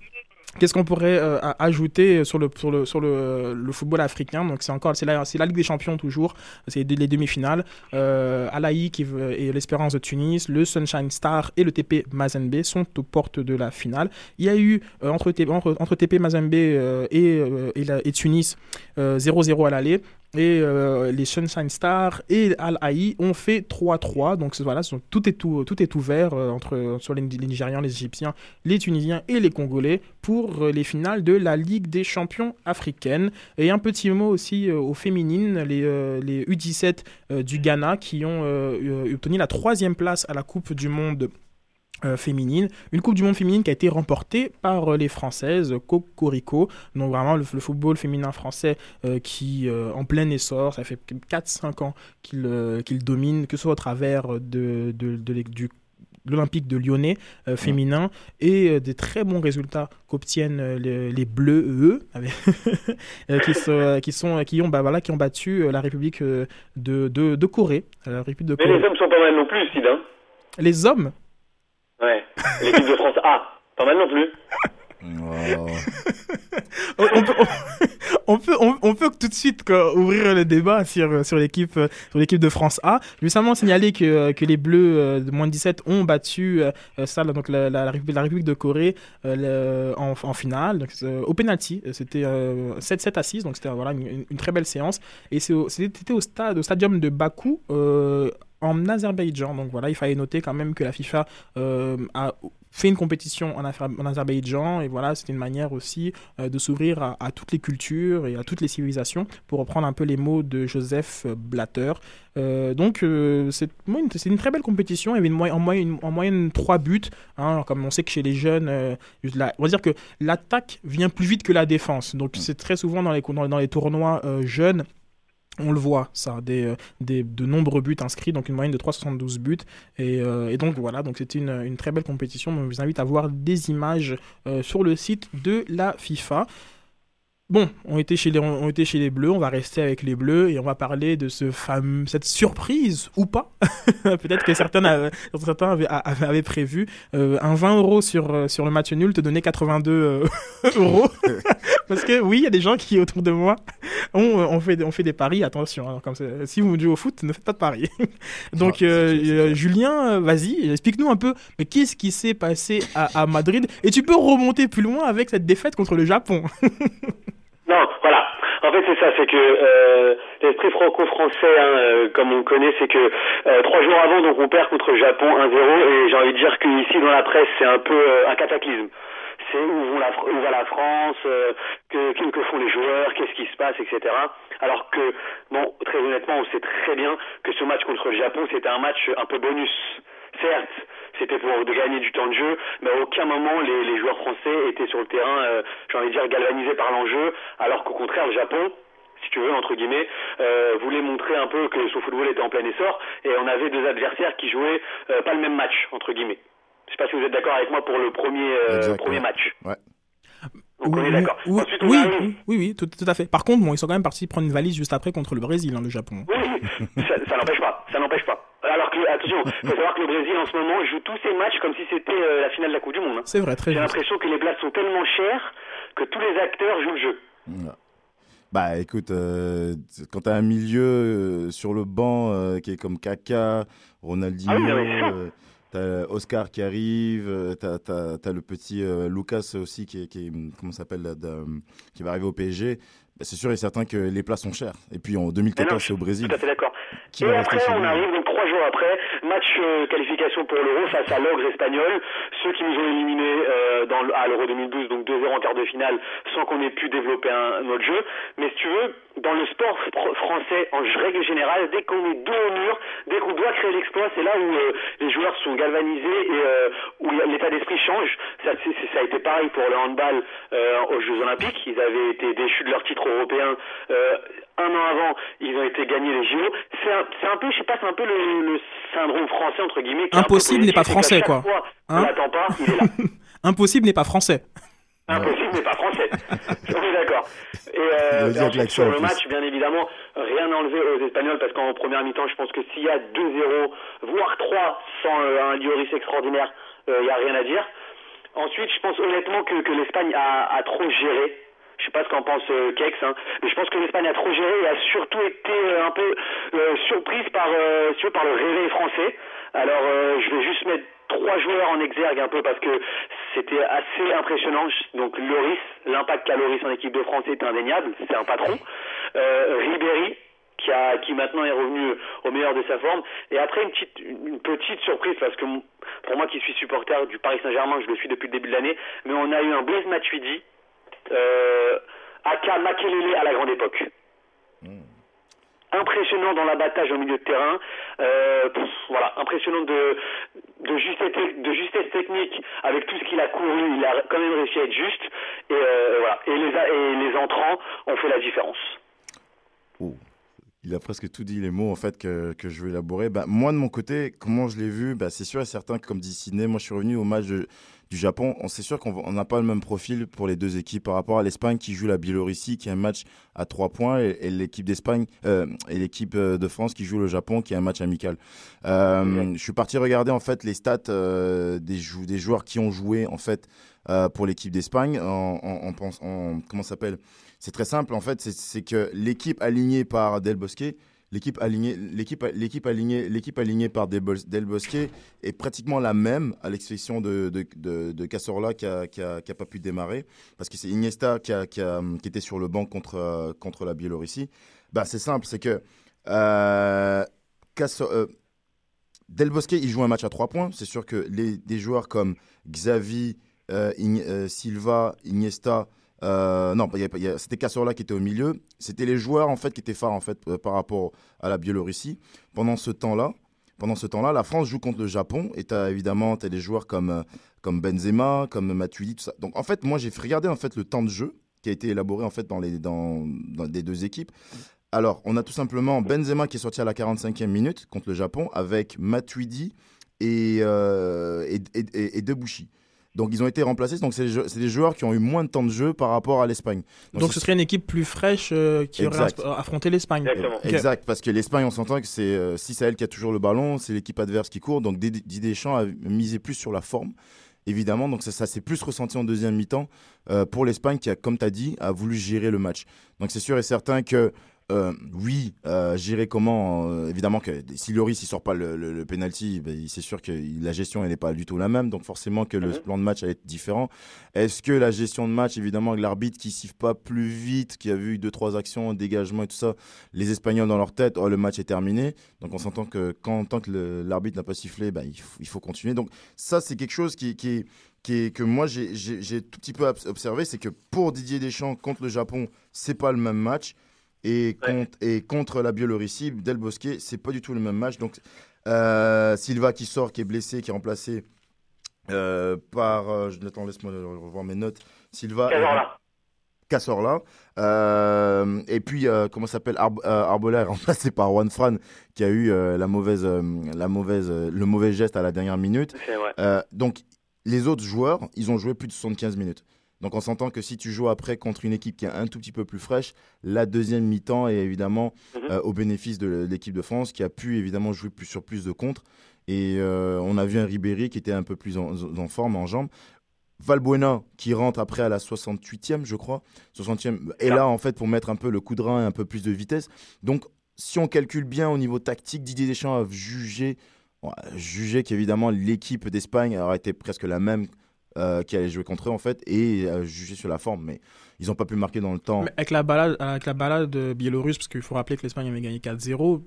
Qu'est-ce qu'on pourrait euh, ajouter sur le, sur le, sur le, football africain? Donc c'est encore c'est la, Ligue des Champions toujours, c'est les demi-finales. Euh, Alaï qui et l'Espérance de Tunis, le Sunshine Star et le TP Mazembe sont aux portes de la finale. Il y a eu euh, entre, entre, entre, TP Mazembe euh, et, et, Tunis 0-0 à l'aller. Et euh, les Sunshine Stars et Al Haï ont fait 3-3. Donc voilà, tout, est tout, est ouvert euh, entre soit les, Nigérians, les Égyptiens, les Tunisiens et les Congolais pour euh, les finales de la Ligue des champions africaines. Et un petit mot aussi aux féminines, les, les U17 du Ghana qui ont obtenu la troisième place à la Coupe du Monde euh, féminine, une Coupe du Monde féminine qui a été remportée par euh, les Françaises, Cocorico, donc vraiment le, football féminin français euh, qui en plein essor, ça fait 4-5 ans qu'il domine, que ce soit au travers de, de, du l'Olympique de Lyonnais féminin et des très bons résultats qu'obtiennent les, Bleus eux qui, sont, qui sont qui ont bah, voilà qui ont battu la République de, de, de Corée. La République de Mais les hommes sont pas mal non plus Sid les hommes Ouais. L'équipe de France A. Pas mal non plus. on, peut, on, peut, tout de suite ouvrir le débat sur, sur l'équipe l'équipe de France A. Je veux simplement signaler que, que les Bleus euh, de moins de 17 ont battu euh, ça, donc la, la, République de Corée euh, en, finale donc, au penalty. C'était 7-7 à 6, donc c'était voilà, une, une, très belle séance. Et c'était au, stade, au stadium de Bakou en Azerbaïdjan. Donc voilà, il fallait noter quand même que la FIFA euh, a fait une compétition en, en Azerbaïdjan et voilà, c'était une manière aussi euh, de s'ouvrir à, toutes les cultures et à toutes les civilisations pour reprendre un peu les mots de Joseph Blatter. Euh, donc c'est une très belle compétition, il y avait une en, moyenne, en moyenne 3 buts, hein, comme on sait que chez les jeunes, on va dire que l'attaque vient plus vite que la défense. Donc mm. c'est très souvent dans les, dans les tournois jeunes on le voit, ça, euh, de nombreux buts inscrits, donc une moyenne de 372 buts. Et, euh, et donc voilà, donc une, très belle compétition. je vous invite à voir des images euh, sur le site de la FIFA. Bon, on était, chez les, on était chez les Bleus, on va rester avec les Bleus et on va parler de ce fameux, cette surprise ou pas. Peut-être que certains, avaient, certains avaient, avaient prévu euh, un 20 euros sur, euh, sur le match nul te donner 82 euh, euros. Parce que oui, il y a des gens qui autour de moi ont, on fait, on fait des paris. Attention, hein, comme si vous jouez au foot, ne faites pas de paris. Donc, Julien, vas-y, explique-nous un peu, mais qu'est-ce qui s'est passé à, à Madrid? Et tu peux remonter plus loin avec cette défaite contre le Japon. Fait, c'est ça, c'est que euh, l'esprit franco-français, hein, euh, comme on connaît, c'est que euh, trois jours avant, donc on perd contre le Japon 1-0, et j'ai envie de dire qu'ici, dans la presse, c'est un peu euh, un cataclysme. C'est où, où, va la France, que, que font les joueurs, qu'est-ce qui se passe, etc. Alors que, bon, très honnêtement, on sait très bien que ce match contre le Japon, c'était un match un peu bonus. Certes, c'était pour de gagner du temps de jeu, mais à aucun moment les, les joueurs français étaient sur le terrain, euh, j'ai envie de dire, galvanisés par l'enjeu, alors qu'au contraire, le Japon, si tu veux, entre guillemets, euh, voulait montrer un peu que son football était en plein essor, et on avait deux adversaires qui jouaient euh, pas le même match, entre guillemets. Je sais pas si vous êtes d'accord avec moi pour le premier, euh, premier match. Ouais. Donc on est d'accord. Oui, oui, oui, oui, tout, tout, à fait. Par contre, bon, ils sont quand même partis prendre une valise juste après contre le Brésil, hein, le Japon. Oui, ça, ça n'empêche pas, ça n'empêche pas. Alors que, attention, il faut savoir que le Brésil en ce moment joue tous ses matchs comme si c'était euh, la finale de la Coupe du Monde. Hein. C'est vrai, très J'ai l'impression que les places sont tellement chères que tous les acteurs jouent le jeu. Bah écoute, euh, quand tu as un milieu euh, sur le banc qui est comme Kaka, Ronaldinho, ah t'as Oscar qui arrive, t'as as, le petit Lucas aussi qui, qui comment s'appelle qui va arriver au PSG. bah, c'est sûr et certain que les plats sont chers. Et puis en 2014, c'est au Brésil. Tout à fait d'accord. Qui et après, on arrive donc trois jours après, match euh, qualification pour l'Euro face à l'ogre espagnol, ceux qui nous ont éliminés euh, dans, à l'Euro 2012, donc 2-0 en quart de finale, sans qu'on ait pu développer un, autre jeu. Mais si tu veux, dans le sport fr- français, en règle générale, dès qu'on est dos au mur, dès qu'on doit créer l'exploit, c'est là où euh, les joueurs sont galvanisés et euh, où l'état d'esprit change. Ça, ça a été pareil pour le handball euh, aux Jeux Olympiques. Ils avaient été déchus de leur titre européen. Euh, un an avant, ils ont été gagnés les JO. C'est un, c'est un peu, je sais pas, c'est un peu le, le syndrome français entre guillemets. Impossible n'est pas français, quoi. fois, Hein on l'attend pas, il est là. Impossible n'est pas français. Impossible n'est pas français. On est d'accord. Et, euh, ensuite, l'accent, sur le match, bien évidemment, rien enlevé aux Espagnols parce qu'en première mi-temps, je pense que s'il y a 2-0, voire 3 sans euh, un Dioris extraordinaire, il n'y a rien à dire. Ensuite, je pense honnêtement que, que l'Espagne a, a trop géré. Je sais pas ce qu'en pense euh, Kex, hein, mais je pense que l'Espagne a trop géré et a surtout été euh, un peu euh, surprise par, euh, si veux, par le réveil français. Alors, euh, je vais juste mettre trois joueurs en exergue un peu parce que c'était assez impressionnant. Donc, Loris, l'impact qu'a Loris en équipe de France est indéniable, c'est un patron. Euh, Ribéry, qui, a, qui maintenant est revenu au meilleur de sa forme. Et après, une petite, une petite surprise, parce que pour moi qui suis supporter du Paris Saint-Germain, je le suis depuis le début de l'année, mais on a eu un Blaise Matuidi, euh, Aka Makelele à la grande époque. Impressionnant dans l'abattage au milieu de terrain, euh, pff, voilà, impressionnant de, de, justesse, de justesse technique avec tout ce qu'il a couru, il a quand même réussi à être juste, et, euh, voilà. et, les, a- et les entrants ont fait la différence. Il a presque tout dit les mots en fait que, que je vais élaborer. Bah, moi de mon côté, comment je l'ai vu, bah, c'est sûr et certain que comme dit Sidney, moi je suis revenu au match de- du Japon. On sait sûr qu'on on n'a pas le même profil pour les deux équipes par rapport à l'Espagne qui joue la Biélorussie, qui est un match à trois points, et, et l'équipe d'Espagne euh, et l'équipe euh, de France qui joue le Japon, qui est un match amical. Euh, Je suis parti regarder en fait les stats euh, des, jou- des joueurs qui ont joué en fait pour l'équipe d'Espagne. En pense- en- comment s'appelle? C'est très simple en fait. c'est- C'est que l'équipe alignée par Del Bosque, l'équipe alignée, l'équipe, l'équipe alignée, l'équipe alignée par Del, Bos- Del Bosque est pratiquement la même, à l'exception de de, de, Cazorla qui a, qui a, pas pu démarrer parce que c'est Iniesta qui, a, qui, qui était sur le banc contre euh, contre la Biélorussie. Bah c'est simple, c'est que euh, euh, Del Bosque, il joue un match à 3 points. C'est sûr que les, des joueurs comme Xavi, euh, Silva, Iniesta, euh, non, c'était Cazorla qui était au milieu. C'était les joueurs en fait qui étaient phares en fait euh, par rapport à la Biélorussie. Pendant ce temps-là, pendant ce temps-là, la France joue contre le Japon et t'as évidemment t'as des joueurs comme euh, comme Benzema, comme Matuidi, tout ça. Donc en fait, moi j'ai fait regarder en fait le temps de jeu qui a été élaboré en fait dans les dans, deux équipes. Alors, on a tout simplement Benzema qui est sorti à la 45e minute contre le Japon avec Matuidi et, euh, et. Donc, ils ont été remplacés. Donc, c'est des, joueurs qui ont eu moins de temps de jeu par rapport à l'Espagne. Donc, ce serait une équipe plus fraîche euh, qui aurait Exact. affronté l'Espagne. Ok. Exact, parce que l'Espagne, on s'entend que c'est euh, si c'est elle qui a toujours le ballon, c'est l'équipe adverse qui court. Donc Did- Didier Deschamps a misé plus sur la forme, évidemment. Donc ça, ça s'est plus ressenti en deuxième mi-temps euh, pour l'Espagne qui, a, comme tu as dit, a voulu gérer le match. Donc c'est sûr et certain que euh, oui, euh, gérer comment euh, Évidemment que si Loris il sort pas le, le, le penalty, ben, c'est sûr que la gestion elle n'est pas du tout la même. Donc forcément que le plan de match allait être différent. Est-ce que la gestion de match, évidemment, avec l'arbitre qui siffle pas plus vite, qui a vu deux trois actions, dégagement et tout ça, les Espagnols dans leur tête, oh le match est terminé. Donc on s'entend que quand tant que l'arbitre n'a pas sifflé, ben, il, faut, il faut continuer. Donc ça c'est quelque chose qui, qui, qui est, que moi j'ai tout petit peu obs- observé, c'est que pour Didier Deschamps contre le Japon, c'est pas le même match. Et, contre, et contre la Biélorussie, Del Bosque, c'est pas du tout le même match. Donc, euh, Silva qui sort, qui est blessé, qui est remplacé euh, par. euh, je- attends, laisse-moi revoir mes notes. Silva. Cazorla. Cazorla. Euh, et puis, euh, comment s'appelle Arb euh, Arbola est remplacé par Juan Fran, qui a eu la mauvaise, la mauvaise, le mauvais geste à la dernière minute. Donc, les autres joueurs, ils ont joué plus de 75 minutes. Donc, on s'entend que si tu joues après contre une équipe qui est un tout petit peu plus fraîche, la deuxième mi-temps est évidemment euh, au bénéfice de l'équipe de France, qui a pu évidemment jouer plus sur plus de contre. Et euh, on a vu un Ribéry qui était un peu plus en, en forme, en jambes. Valbuena qui rentre après à la 68e, je crois. 60e, est là en fait pour mettre un peu le coup de rein et un peu plus de vitesse. Donc, si on calcule bien au niveau tactique, Didier Deschamps a jugé, a jugé qu'évidemment l'équipe d'Espagne aurait été presque la même qui allait jouer contre eux en fait et juger sur la forme. Mais ils n'ont pas pu marquer dans le temps. avec la balade, avec la balade biélorusse, parce qu'il faut rappeler que l'Espagne avait gagné 4-0,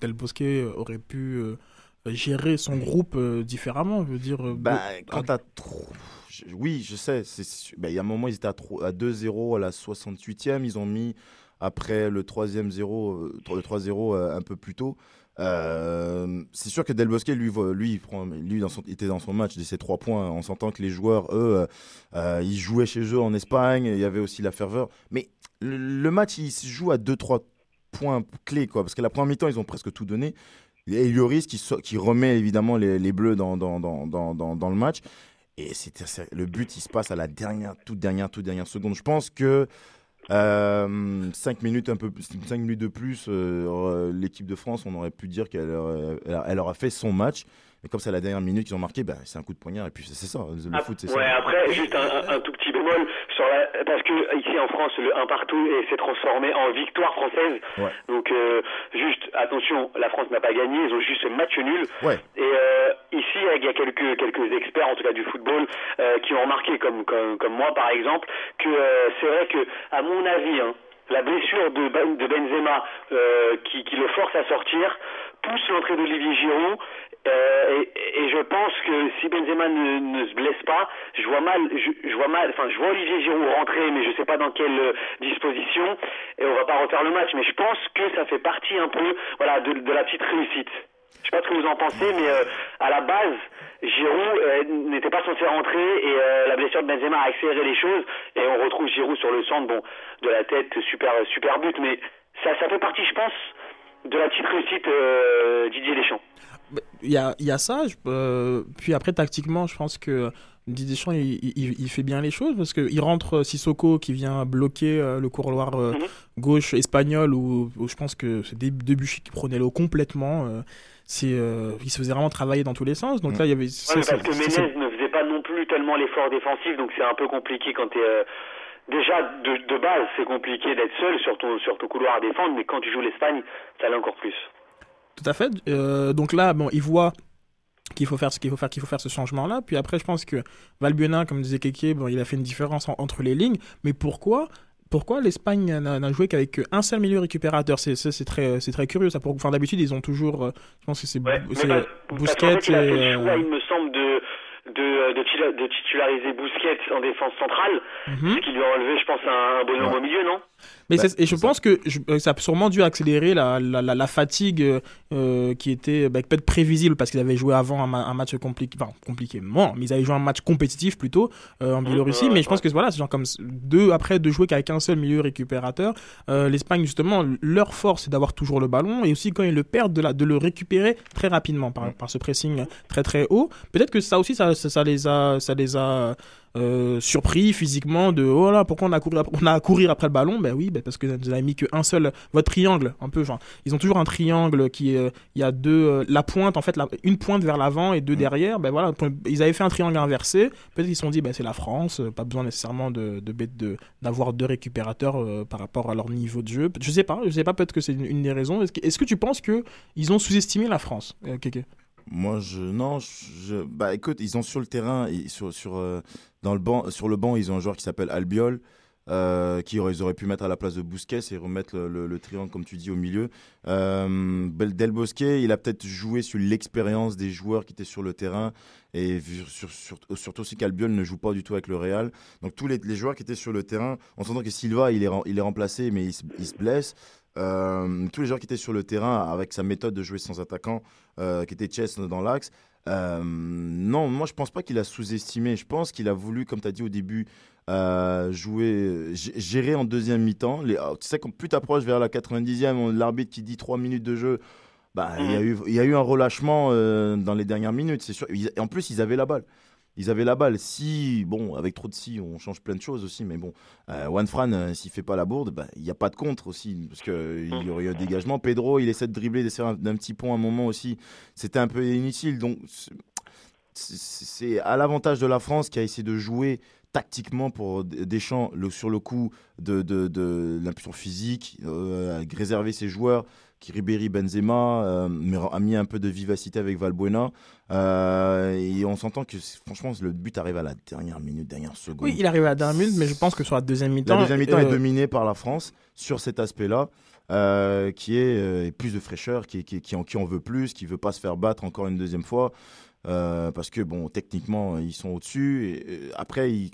Del Bosque aurait pu gérer son groupe différemment. Je veux dire, bah, quand t'as trop oui, je sais. Ben, il y a un moment, ils étaient à, 2-0 à la 68e. Ils ont mis, après le 3e 0, euh, le 3-0 euh, un peu plus tôt. Euh, c'est sûr que Del Bosque, lui, lui, son, était dans son match de ses trois points. On s'entend que les joueurs, eux, ils jouaient chez eux en Espagne. Il y avait aussi la ferveur. Mais le, match, il se joue à 2-3 points clés, quoi. Parce que la première mi-temps, ils ont presque tout donné. Et Lloris qui, qui remet évidemment les, Bleus dans, dans, le match. Et le but, il se passe à la dernière, toute dernière, toute dernière seconde. Je pense que 5 euh, minutes, un peu, cinq minutes de plus, euh, l'équipe de France, on aurait pu dire qu'elle elle, aura fait son match. Mais comme c'est la dernière minute qu'ils ont marqué, bah, c'est un coup de poignard. Et puis c'est ça, le ah, foot, c'est ouais, ça. Après, juste un, un, tout petit bémol sur la, parce que ici en France, le 1 partout s'est transformé en victoire française. Ouais. Donc euh, juste attention, la France n'a pas gagné, ils ont juste match nul. Ouais. Et euh, ici, il y a quelques quelques experts, en tout cas du football, euh, qui ont remarqué, comme, comme comme moi par exemple, que c'est vrai que à mon avis. Hein, la blessure de, de Benzema euh, qui, qui, le force à sortir pousse l'entrée d'Olivier Giroud euh, et, je pense si Benzema ne, ne, se blesse pas, je vois mal, je, vois mal, enfin je vois Olivier Giroud rentrer, mais je sais pas dans quelle euh, disposition, et on va pas refaire le match, mais je pense que ça fait partie un peu, voilà, de, la petite réussite. Je sais pas ce que vous en pensez, mais euh, à la base, Giroud n'était pas censé rentrer et la blessure de Benzema a accéléré les choses et on retrouve Giroud sur le centre, bon, de la tête, super, super but, mais ça, ça fait partie, je pense, de la petite réussite Didier Deschamps. Il y a, y a, ça. Euh, puis après, tactiquement, je pense que Didier Deschamps, il, il, fait bien les choses parce qu'il rentre Sissoko qui vient bloquer euh, le couloir euh, mhm. gauche espagnol où, je pense que c'est Debuchy qui prenait l'eau complètement. c'est, il se faisait vraiment travailler dans tous les sens. Donc mhm. là, il y avait. parce que Menez ne faisait pas non plus tellement l'effort défensif, donc c'est un peu compliqué quand tu es. Déjà, de, de base, c'est compliqué d'être seul sur ton, sur ton couloir à défendre, mais quand tu joues l'Espagne, ça l'est encore plus. Tout à fait. Euh, donc là, bon, il voit qu'il faut faire ce qu'il faut faire qu'il faut faire ce changement là puis après je pense que Valbuena comme disait Keke bon il a fait une différence entre les lignes mais pourquoi pourquoi l'Espagne n'a joué qu'avec un seul milieu récupérateur? C'est très, très curieux. Ça. Pour, enfin, D'habitude, ils ont toujours. Euh, je pense que c'est ouais, Bousquet. et, il me semble, de, de, de, titulariser Bousquet en défense centrale, ce qui lui a enlevé, je pense, un bonhomme au milieu, non? Mais bah, et je pense que euh, ça a sûrement dû accélérer la, la, la, fatigue euh, qui était bah, peut-être prévisible parce qu'ils avaient joué avant un, match compliqué, enfin compliqué, non, mais ils avaient joué un match compétitif plutôt euh, en Biélorussie. mais je pense que voilà, c'est genre comme deux après de jouer qu'avec un seul milieu récupérateur. L'Espagne justement, leur force c'est d'avoir toujours le ballon et aussi quand ils le perdent de, la, de le récupérer très rapidement par, par ce pressing très très haut. Peut-être que ça aussi ça, ça, les a ça les a euh, surpris physiquement de oh là pourquoi on a couru on a à courir après le ballon? Ben oui ben parce que vous avez mis qu'un seul votre triangle un peu enfin ils ont toujours un triangle qui est il y a deux euh, la pointe en fait la, une pointe vers l'avant et deux mm. derrière. Ben voilà ils avaient fait un triangle inversé. Peut-être qu'ils se sont dit ben c'est la France pas besoin nécessairement de de d'avoir deux récupérateurs euh, par rapport à leur niveau de jeu. Je sais pas je sais pas peut-être que c'est une, des raisons. Est-ce que, tu penses que ils ont sous-estimé la France Keke moi, je non, bah écoute, ils ont sur le terrain, sur euh, dans le banc, sur le banc, ils ont un joueur qui s'appelle Albiol. Euh, qui ils auraient pu mettre à la place de Bousquet et remettre le, triangle comme tu dis au milieu. Euh, Del Bosque, il a peut-être joué sur l'expérience des joueurs qui étaient sur le terrain et sur, sur, surtout aussi qu'Albiol ne joue pas du tout avec le Real. Donc tous les, joueurs qui étaient sur le terrain, on s'entend que Silva il est, il est remplacé mais il se blesse. Euh, tous les joueurs qui étaient sur le terrain avec sa méthode de jouer sans attaquant, euh, qui était Chess dans l'axe. Euh, non, moi je pense pas qu'il a sous-estimé. Je pense qu'il a voulu, comme tu as dit au début, jouer, gérer en deuxième mi-temps. Les, oh, tu sais, quand plus tu approches vers la 90e, l'arbitre qui dit 3 minutes de jeu, bah, il, y a eu, il y a eu un relâchement dans les dernières minutes, c'est sûr. En plus, ils avaient la balle ils avaient la balle. Si, bon, avec trop de si, on change plein de choses aussi, mais bon, euh, Juan Fran, euh, s'il fait pas la bourde, bah, il n'y a pas de contre aussi, parce qu'il y aurait eu un dégagement. Pedro, il essaie de dribbler, d'essayer d'un petit pont à un moment aussi. C'était un peu inutile. Donc, c'est à l'avantage de la France qui a essayé de jouer tactiquement pour Deschamps le, sur le coup de l'impulsion physique, euh, réserver ses joueurs Ribéry, Benzema, mais a mis un peu de vivacité avec Valbuena. et on s'entend que franchement, le but arrive à la dernière minute, dernière seconde. Oui, il arrive à la dernière minute, mais je pense que sur la deuxième mi-temps. La deuxième mi-temps est dominée par la France sur cet aspect-là. qui est plus de fraîcheur, qui, qui, qui, en, qui en veut plus, qui veut pas se faire battre encore une deuxième fois. Euh, parce que bon, techniquement, ils sont au-dessus. Et, après, ils,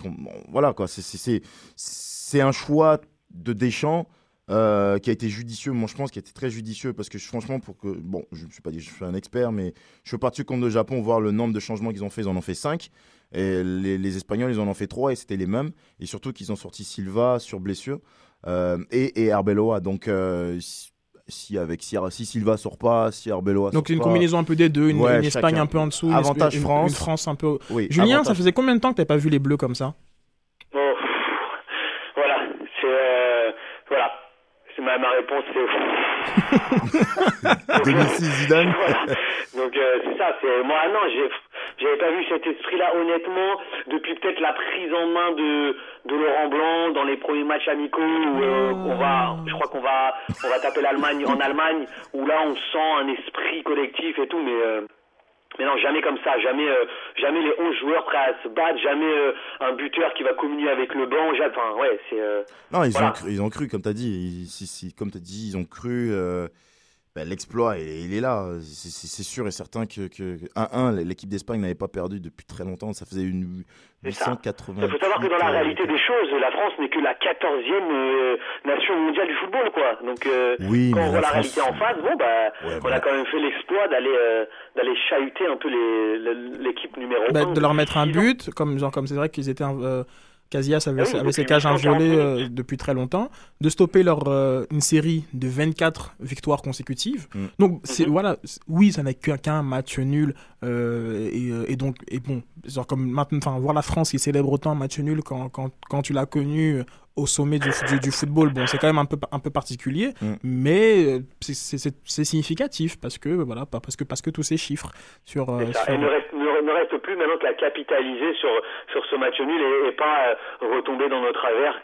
voilà quoi. C'est un choix de Deschamps euh, qui a été judicieux. Moi, je pense qu'il a été très judicieux parce que franchement, pour que bon, je ne suis pas dit, je suis un expert, mais je suis parti contre le Japon voir le nombre de changements qu'ils ont fait. Ils en ont fait 5 et les, Espagnols, ils en ont fait 3 et c'était les mêmes. Et surtout qu'ils ont sorti Silva sur blessure euh, et, et Arbeloa. Donc si avec si, si Silva sort pas, si Arbeloa Donc une combinaison un peu des deux, une, Espagne un peu en dessous, avantage une, France, une, France un peu. Julien, ça faisait combien de temps que t'as pas vu les Bleus comme ça? Oh, Voilà, c'est euh, voilà, ma, ma réponse c'est 2006 Zidane. voilà. Donc euh, c'est ça, c'est moi non, j'ai j'avais pas vu cet esprit-là, honnêtement, depuis peut-être la prise en main de, de Laurent Blanc dans les premiers matchs amicaux où euh, on va, je crois qu'on va, on va taper l'Allemagne en Allemagne, où là on sent un esprit collectif et tout, mais euh, mais non, jamais comme ça, jamais, euh, jamais les 11 joueurs prêts à se battre, jamais un buteur qui va communier avec le banc. Enfin, ouais, c'est. non, ils ont, cru, ils ont cru, comme tu as dit, si, si, comme tu as dit, ils ont cru. Ben, l'exploit, il, est là. C'est sûr et certain que, 1-1, l'équipe d'Espagne n'avait pas perdu depuis très longtemps. Ça faisait une 880. Il faut savoir que dans la réalité des choses, la France n'est que la 14e euh, nation mondiale du football, quoi. Donc, euh, quand on voit la, réalité en face, bon, bah, on a quand même fait l'exploit d'aller euh, d'aller chahuter un peu l'équipe numéro 1. Bah, de leur mettre un but, comme comme c'est vrai qu'ils étaient Casillas avait, ah ses cages inviolées euh, depuis très longtemps, de stopper leur, euh, une série de 24 victoires consécutives. Mm. Donc, c'est, mhm. voilà, oui, ça n'est qu'un match nul. Euh, et, et, donc, et bon, genre comme maintenant, enfin, voir la France qui célèbre autant un match nul quand, quand, quand tu l'as connu au sommet du, du, football, bon, c'est quand même un peu, un peu particulier, mm. mais c'est significatif parce que, voilà, parce que, parce que tous ces chiffres sur. sur... ne, reste, ne, reste, plus maintenant qu'à capitaliser sur, sur ce match nul et, et pas retomber dans notre travers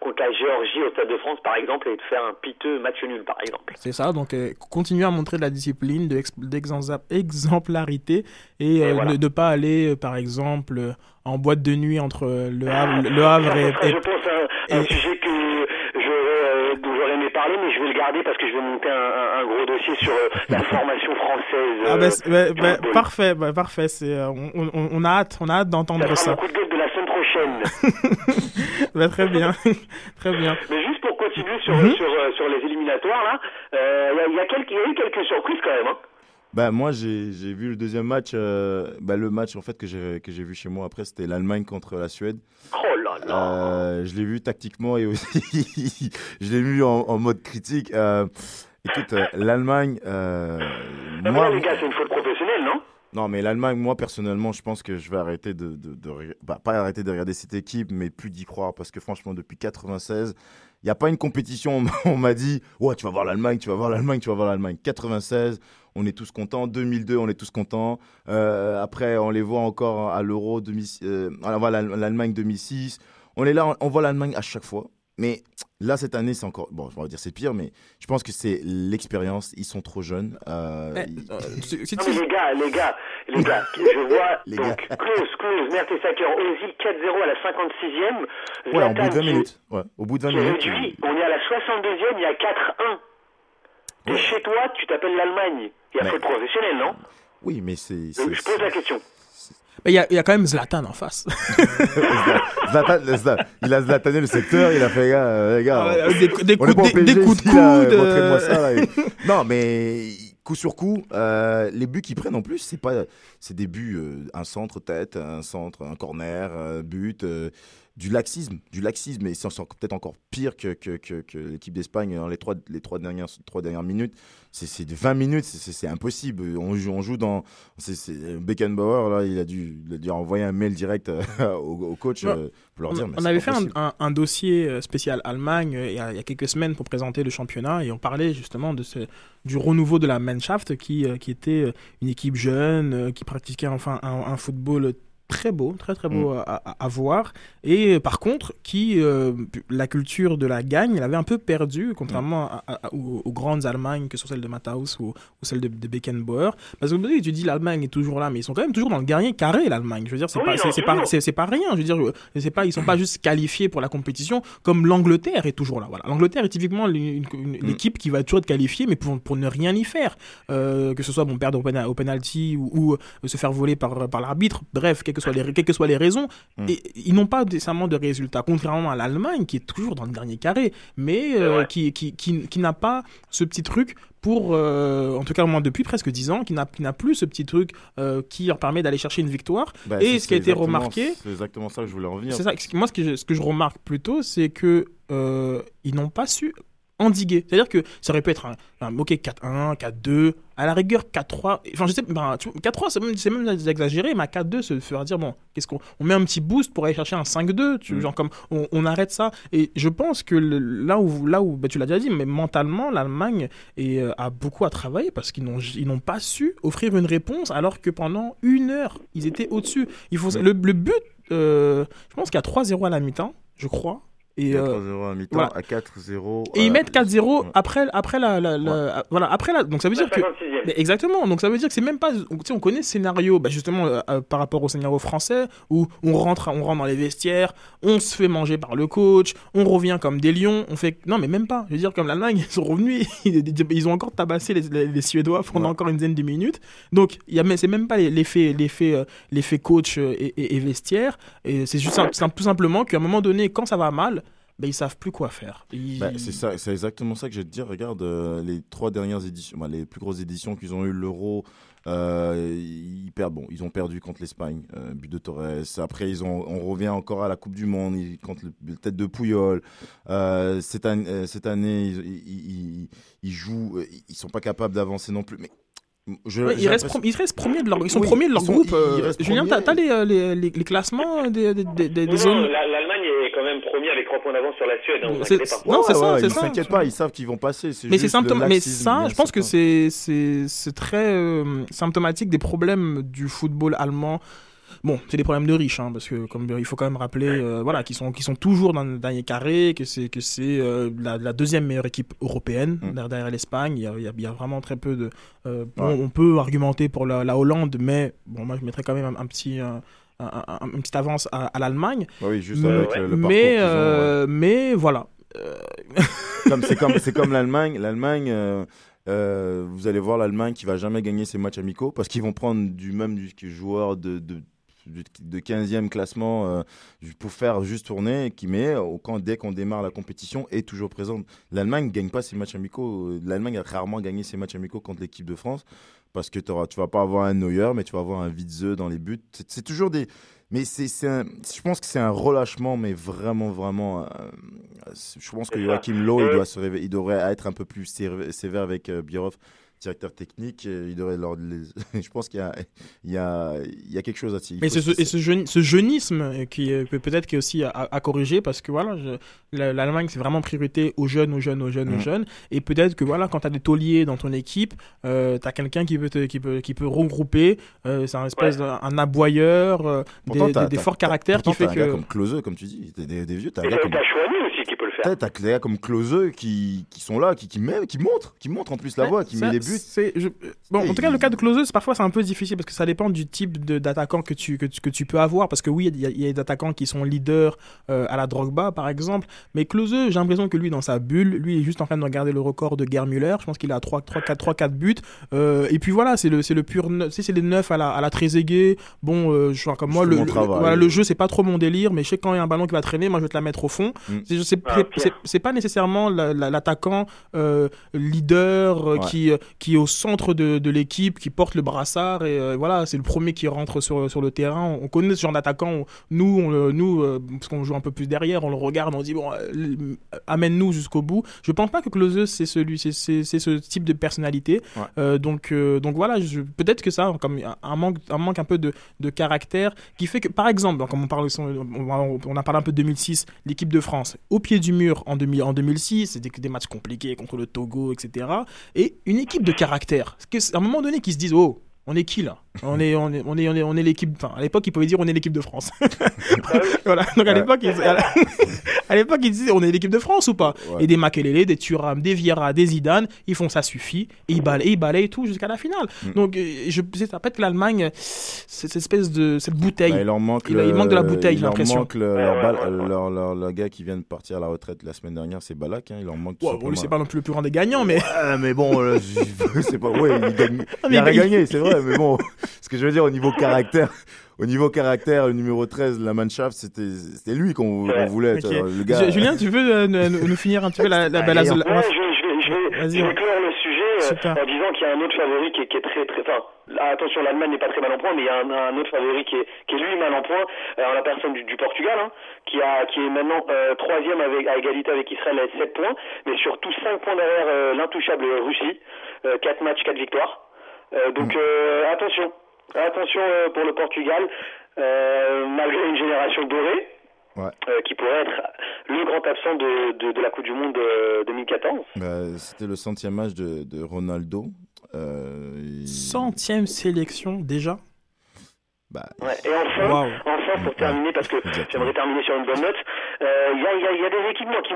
contre la Géorgie au Stade de France, par exemple, et de faire un piteux match nul, par exemple. C'est ça, donc euh, continuer à montrer de la discipline, d'exemplarité, et, et euh, ne, de pas aller, euh, par exemple, en boîte de nuit entre le Havre, le Havre et, Je pense à un, sujet que j'aurais aimé parler, mais je vais le garder parce que je vais monter un, un, gros dossier sur la formation française. Ah ben, ben, parfait, ben, parfait. C'est, on, on, on, a hâte, on a hâte d'entendre ça. Un coup de gueule de la semaine prochaine. bah, très bien, très bien. Mais juste pour continuer sur, mhm. sur, euh, sur, les éliminatoires, là, il euh, y, a, quelques, y a eu quelques surprises quand même. Hein. Bah, moi, j'ai vu le deuxième match. Euh, bah, le match en fait que j'ai vu chez moi après, c'était l'Allemagne contre la Suède. Oh là là Je l'ai vu tactiquement et aussi je l'ai vu en, en, mode critique. écoute, l'Allemagne. moi, les gars, c'est une faute professionnelle, non? Non, mais l'Allemagne, moi personnellement, je pense que je vais arrêter de, de, de bah, pas arrêter de regarder cette équipe, mais plus d'y croire parce que franchement, depuis 96, il n'y a pas une compétition. On m'a dit, ouais, tu vas voir l'Allemagne, tu vas voir l'Allemagne, tu vas voir l'Allemagne. 96, on est tous contents. 2002, on est tous contents. Euh, après, on les voit encore à l'Euro, euh, l'Allemagne 2006. On est là, on voit l'Allemagne à chaque fois. Mais là, cette année, c'est encore. Bon, je vais dire c'est pire, mais je pense que c'est l'expérience. Ils sont trop jeunes. Euh, eh, euh les gars, les gars, les gars, je vois. les donc, gars. close, close, Mertesacker, Ozil 4-0 à la 56e. Ouais, au bout de 20 minutes. Ouais, au bout de 20 minutes. on est à la 62e, il y a 4-1. Et chez toi, tu t'appelles l'Allemagne. Il y a mais... faute professionnelle, non? Oui, mais c'est. Je pose la question. Il y, a, y a quand même Zlatan en face. Zlatan, Zlatan, il a Zlatané le secteur, il a fait, gars, euh, les gars, ah, des, des, coups, des, des, coups de coude. Euh... Ça, non, mais coup sur coup, euh, les buts qu'ils prennent en plus, c'est pas, c'est des buts, euh, un centre tête, un centre, un corner, un but. Du laxisme, du laxisme, et c'est peut-être encore pire que, que, que, l'équipe d'Espagne dans les trois, les trois, dernières, trois dernières minutes. C'est de 20 minutes, c'est impossible. On joue, on joue dans. Beckenbauer, là, il a, dû, il a dû envoyer un mail direct euh, au, coach euh, pour leur dire. on avait fait un, un, dossier euh, spécial Allemagne il y, a, il y, a, quelques semaines pour présenter le championnat et on parlait justement de ce, du renouveau de la Mannschaft qui, qui était une équipe jeune, qui pratiquait enfin un, un football très beau, très très beau à, à- à voir. Et par contre, qui euh, la culture de la gagne, elle avait un peu perdu, contrairement à- à- aux, aux grandes Allemagnes, que ce soit celle de Matthaus ou, ou celle de, de Beckenbauer. Parce que tu dis l'Allemagne est toujours là, mais ils sont quand même toujours dans le dernier carré, l'Allemagne. Je veux dire, c'est Oui, pas, pas, rien. Je veux dire, c'est pas, ils sont pas juste qualifiés pour la compétition, comme l'Angleterre est toujours là. Voilà, l'Angleterre est typiquement une- une- l'équipe qui va toujours être qualifiée, mais pour, pour ne rien y faire. Euh, que ce soit bon perdre au, pena- au penalty ou, ou, se faire voler par, par l'arbitre. Bref, quelles que soient les, quelles que soient les raisons, et, ils n'ont pas nécessairement de résultats, contrairement à l'Allemagne qui est toujours dans le dernier carré, mais euh, qui, qui, qui, qui n'a pas ce petit truc pour, euh, en tout cas moi depuis presque 10 ans, qui n'a qui n'a plus ce petit truc euh, qui leur permet d'aller chercher une victoire. Bah, et ce qui a été remarqué, C'est exactement ça que je voulais en venir. c'est ça. Moi, ce que je, ce que je remarque plutôt, c'est que euh, ils n'ont pas su endiguer. C'est-à-dire que ça aurait pu être un, un ok 4-1, 4-2, à la rigueur 4-3. Enfin, je sais, ben, tu vois, 4-3, c'est même, même exagéré, mais à 4-2, se fera dire bon, qu'est-ce qu'on on met un petit boost pour aller chercher un 5-2, tu- genre comme on, on arrête ça. Et je pense que le- là où, là où ben, tu l'as déjà dit, mais mentalement, l'Allemagne euh, a beaucoup à travailler parce qu'ils n'ont ils n'ont pas su offrir une réponse alors que pendant une heure, ils étaient au-dessus. Il faut, le, le but, euh, je pense qu'il y a 3-0 à la mi-temps, je crois. Et, euh, 4-0 à mi-temps, voilà. à 4-0. Et ils euh, mettent 4-0 après, après la, la- la- voilà, après la, donc ça veut dire que, Mais exactement, donc ça veut dire que c'est même pas, tu sais, on connaît ce scénario, bah justement euh, euh, par rapport au scénario français où on rentre, on rentre dans les vestiaires, on se fait manger par le coach, on revient comme des lions, on fait, non mais même pas, je veux dire comme l'Allemagne, ils sont revenus, ils, ont encore tabassé les, les- les Suédois pendant encore une dizaine de minutes, donc il y a, mais c'est même pas l'effet, l'effet, euh, l'effet coach euh, et, et- et vestiaire, et c'est juste tout simplement qu'à un moment donné, quand ça va mal, ben, ils savent plus quoi faire. Bah, c'est ça, c'est exactement ça que je vais te dire. Regarde euh, les trois dernières éditions, bah, les plus grosses éditions qu'ils ont eu l'Euro. euh, ils perdent, bon, ils ont perdu contre l'Espagne, euh, but de Torres. Après, ils ont, on revient encore à la Coupe du Monde contre le, tête de Pouyol. Cette, euh, cette année, ils, ils, ils- jouent, ils sont pas capables d'avancer non plus. Mais je, Ouais, ils, restent ils restent premiers de leur, ils sont Oui, premiers de leur ils sont- groupe. ils euh, Julien, t'as as les, euh, les, les, les classements des, des, des, des Non, zones non, l'Allemagne est quand même premier avec 3 points d'avance sur la Suède. Hein, inquiétez pas. non, c'est Ouais, ça, ouais, ils s'inquiètent pas, ils savent qu'ils vont passer. Mais c'est juste le mais ça, je pense que certain. c'est c'est c'est très euh, symptomatique des problèmes du football allemand. Bon, c'est des problèmes de riches, hein, parce que comme il faut quand même rappeler, euh, voilà, qu'ils sont qui sont toujours dans le dernier carré, que c'est que c'est euh, la, la deuxième meilleure équipe européenne derrière, derrière l'Espagne. Il y a, il y a- il y a vraiment très peu de. euh, bon, Ouais. On peut argumenter pour la, la Hollande, mais bon, moi je mettrais quand même un, un petit. un- un- un- une petite avance à, à l'Allemagne. Bah oui, juste avec le- mais, ont, mais voilà. C'est comme c'est comme l'Allemagne l'Allemagne euh, vous allez voir l'Allemagne qui va jamais gagner ses matchs amicaux parce qu'ils vont prendre du même du joueur de, de de de 15e classement euh, pour faire juste tourner qui met au camp dès qu'on démarre la compétition est toujours présente. L'Allemagne gagne pas ses matchs amicaux. L'Allemagne a rarement gagné ses matchs amicaux contre l'équipe de France parce que tu vas pas avoir un Neuer mais tu vas avoir un Witze dans les buts. C'est toujours des mais c'est je pense que c'est un relâchement mais vraiment vraiment euh, je pense que. Joachim Low il Euh, doit se il devrait être un peu plus sév- sévère avec euh, Bierhoff directeur technique euh, il devrait leur les- je pense qu'il y a il y a il y a quelque chose à dire. Mais ce, et ce, jeune- ce jeunisme euh, qui peut- peut-être qui est aussi à, à corriger parce que voilà, l'Allemagne c'est vraiment priorité aux jeunes, aux jeunes, aux jeunes, aux Mhm. jeunes. Et peut-être que voilà, quand tu as des tauliers dans ton équipe, euh, tu as quelqu'un qui peut, te- qui peut, qui peut regrouper. euh, c'est un espèce d'un un aboyeur, euh, Pourtant, des, forts caractères qui fait t'as un gars que. comme Klose comme tu dis des, des vieux t'as t'as comme t'as Chouameni aussi qui peut le faire. T'as gars comme Klose qui, qui sont là, qui, qui, met- qui montrent, qui montrent en plus la Ouais, voix, qui ça, met les buts. c'est- je- Bon, en tout cas, le cas de c'est- parfois c'est un peu difficile parce que ça dépend du type de- d'attaquant que tu, que, tu, que tu peux avoir. Parce que oui, il y, a- il y a des attaquants qui sont leaders euh, à la Drogba, par exemple. Mais Klose, j'ai l'impression que lui, dans sa bulle, lui, il est juste en train de regarder le record de Gerd Müller. Je pense qu'il a 3, 3, 4, 3, 4 buts. Euh, et puis voilà, c'est le, c'est le pur. Tu sais, c'est les neufs à la, à la Trezeguet. Bon, euh, je vois comme moi, le, le- voilà, le jeu, c'est pas trop mon délire. Mais je sais quand il y a un ballon qui va traîner, moi, je vais te la mettre au fond. Mm. C'est- je sais- Ah, c'est- pas nécessairement la- la- l'attaquant euh, leader euh, Ouais. qui, euh, qui est au centre de, de l'équipe, qui porte le brassard et euh, voilà, c'est le premier qui rentre sur, sur le terrain. On connaît ce genre d'attaquant. Nous, on nous parce qu'on joue un peu plus derrière, on le regarde, on dit bon, amène-nous jusqu'au bout. Je pense pas que Klose c'est celui, c'est ce type de personnalité. Ouais. Donc donc voilà, peut-être que ça, comme un, un manque, un manque un peu de, de caractère, qui fait que par exemple, comme on parle, on, on a parlé un peu de 2006, l'équipe de France au pied du mur en, 2000 en 2006, c'était que des matchs compliqués contre le Togo, etc. Et une équipe de caractère, Parce que à un moment donné qu'ils se disent oh, on est qui là? On est, on est, on est, on est, on est l'équipe. Enfin, à l'époque, ils pouvaient dire on est l'équipe de France. voilà. Donc à l'époque, ils, à l'époque, ils disaient on est l'équipe de France ou pas? Et des Makelele, des Thuram, des Vieira, des Zidane, ils font ça suffit et ils balayent, ils balayent tout jusqu'à la finale. Mm. Donc euh, je ça peut être que l'Allemagne, cette espèce de cette bouteille. Bah, il leur manque, il, il manque de la bouteille, il leur l'impression. manque le, leur, balle- leur, leur- leur gars qui vient de partir à la retraite la semaine dernière, c'est Balak. Hein, il leur manque. tout Ouais, bon, lui, c'est pas non plus le plus grand des gagnants, mais. Ouais, mais bon, euh, je- c'est pas. Ouais, il gagne. Ah, il a gagné, c'est vrai, mais bon. Ce que je veux dire, au niveau caractère. Au niveau caractère, le numéro 13, la Mannschaft, c'était c'était lui qu'on voulait. Le gars, Ju- Julien, tu veux euh, nous, finir un petit peu la, la, la- la- Ouais, la- je, vais- je je clore le sujet euh, Super. en disant qu'il y a un autre favori qui est, qui est très très. Enfin, là, attention, l'Allemagne n'est pas très mal en point, mais il y a un, un autre favori qui est, qui est lui mal en point, euh, en la personne du, du Portugal, hein, qui, a, qui est maintenant euh, troisième avec, à égalité avec Israël avec 7 points, mais surtout 5 points derrière euh, l'intouchable Russie, 4 matchs, 4 victoires. Euh, donc euh, attention, attention euh, pour le Portugal, euh, malgré une génération dorée. Ouais. euh, qui pourrait être le grand absent de, de, de la Coupe du Monde euh, 2014. bah, c'était le centième match de, de Ronaldo. Euh, il- centième sélection déjà. Bah, Ouais, et enfin, pour terminer, parce que j'aimerais terminer sur une bonne note, euh, il y, a, il y a- il y a des équipes moi, qui,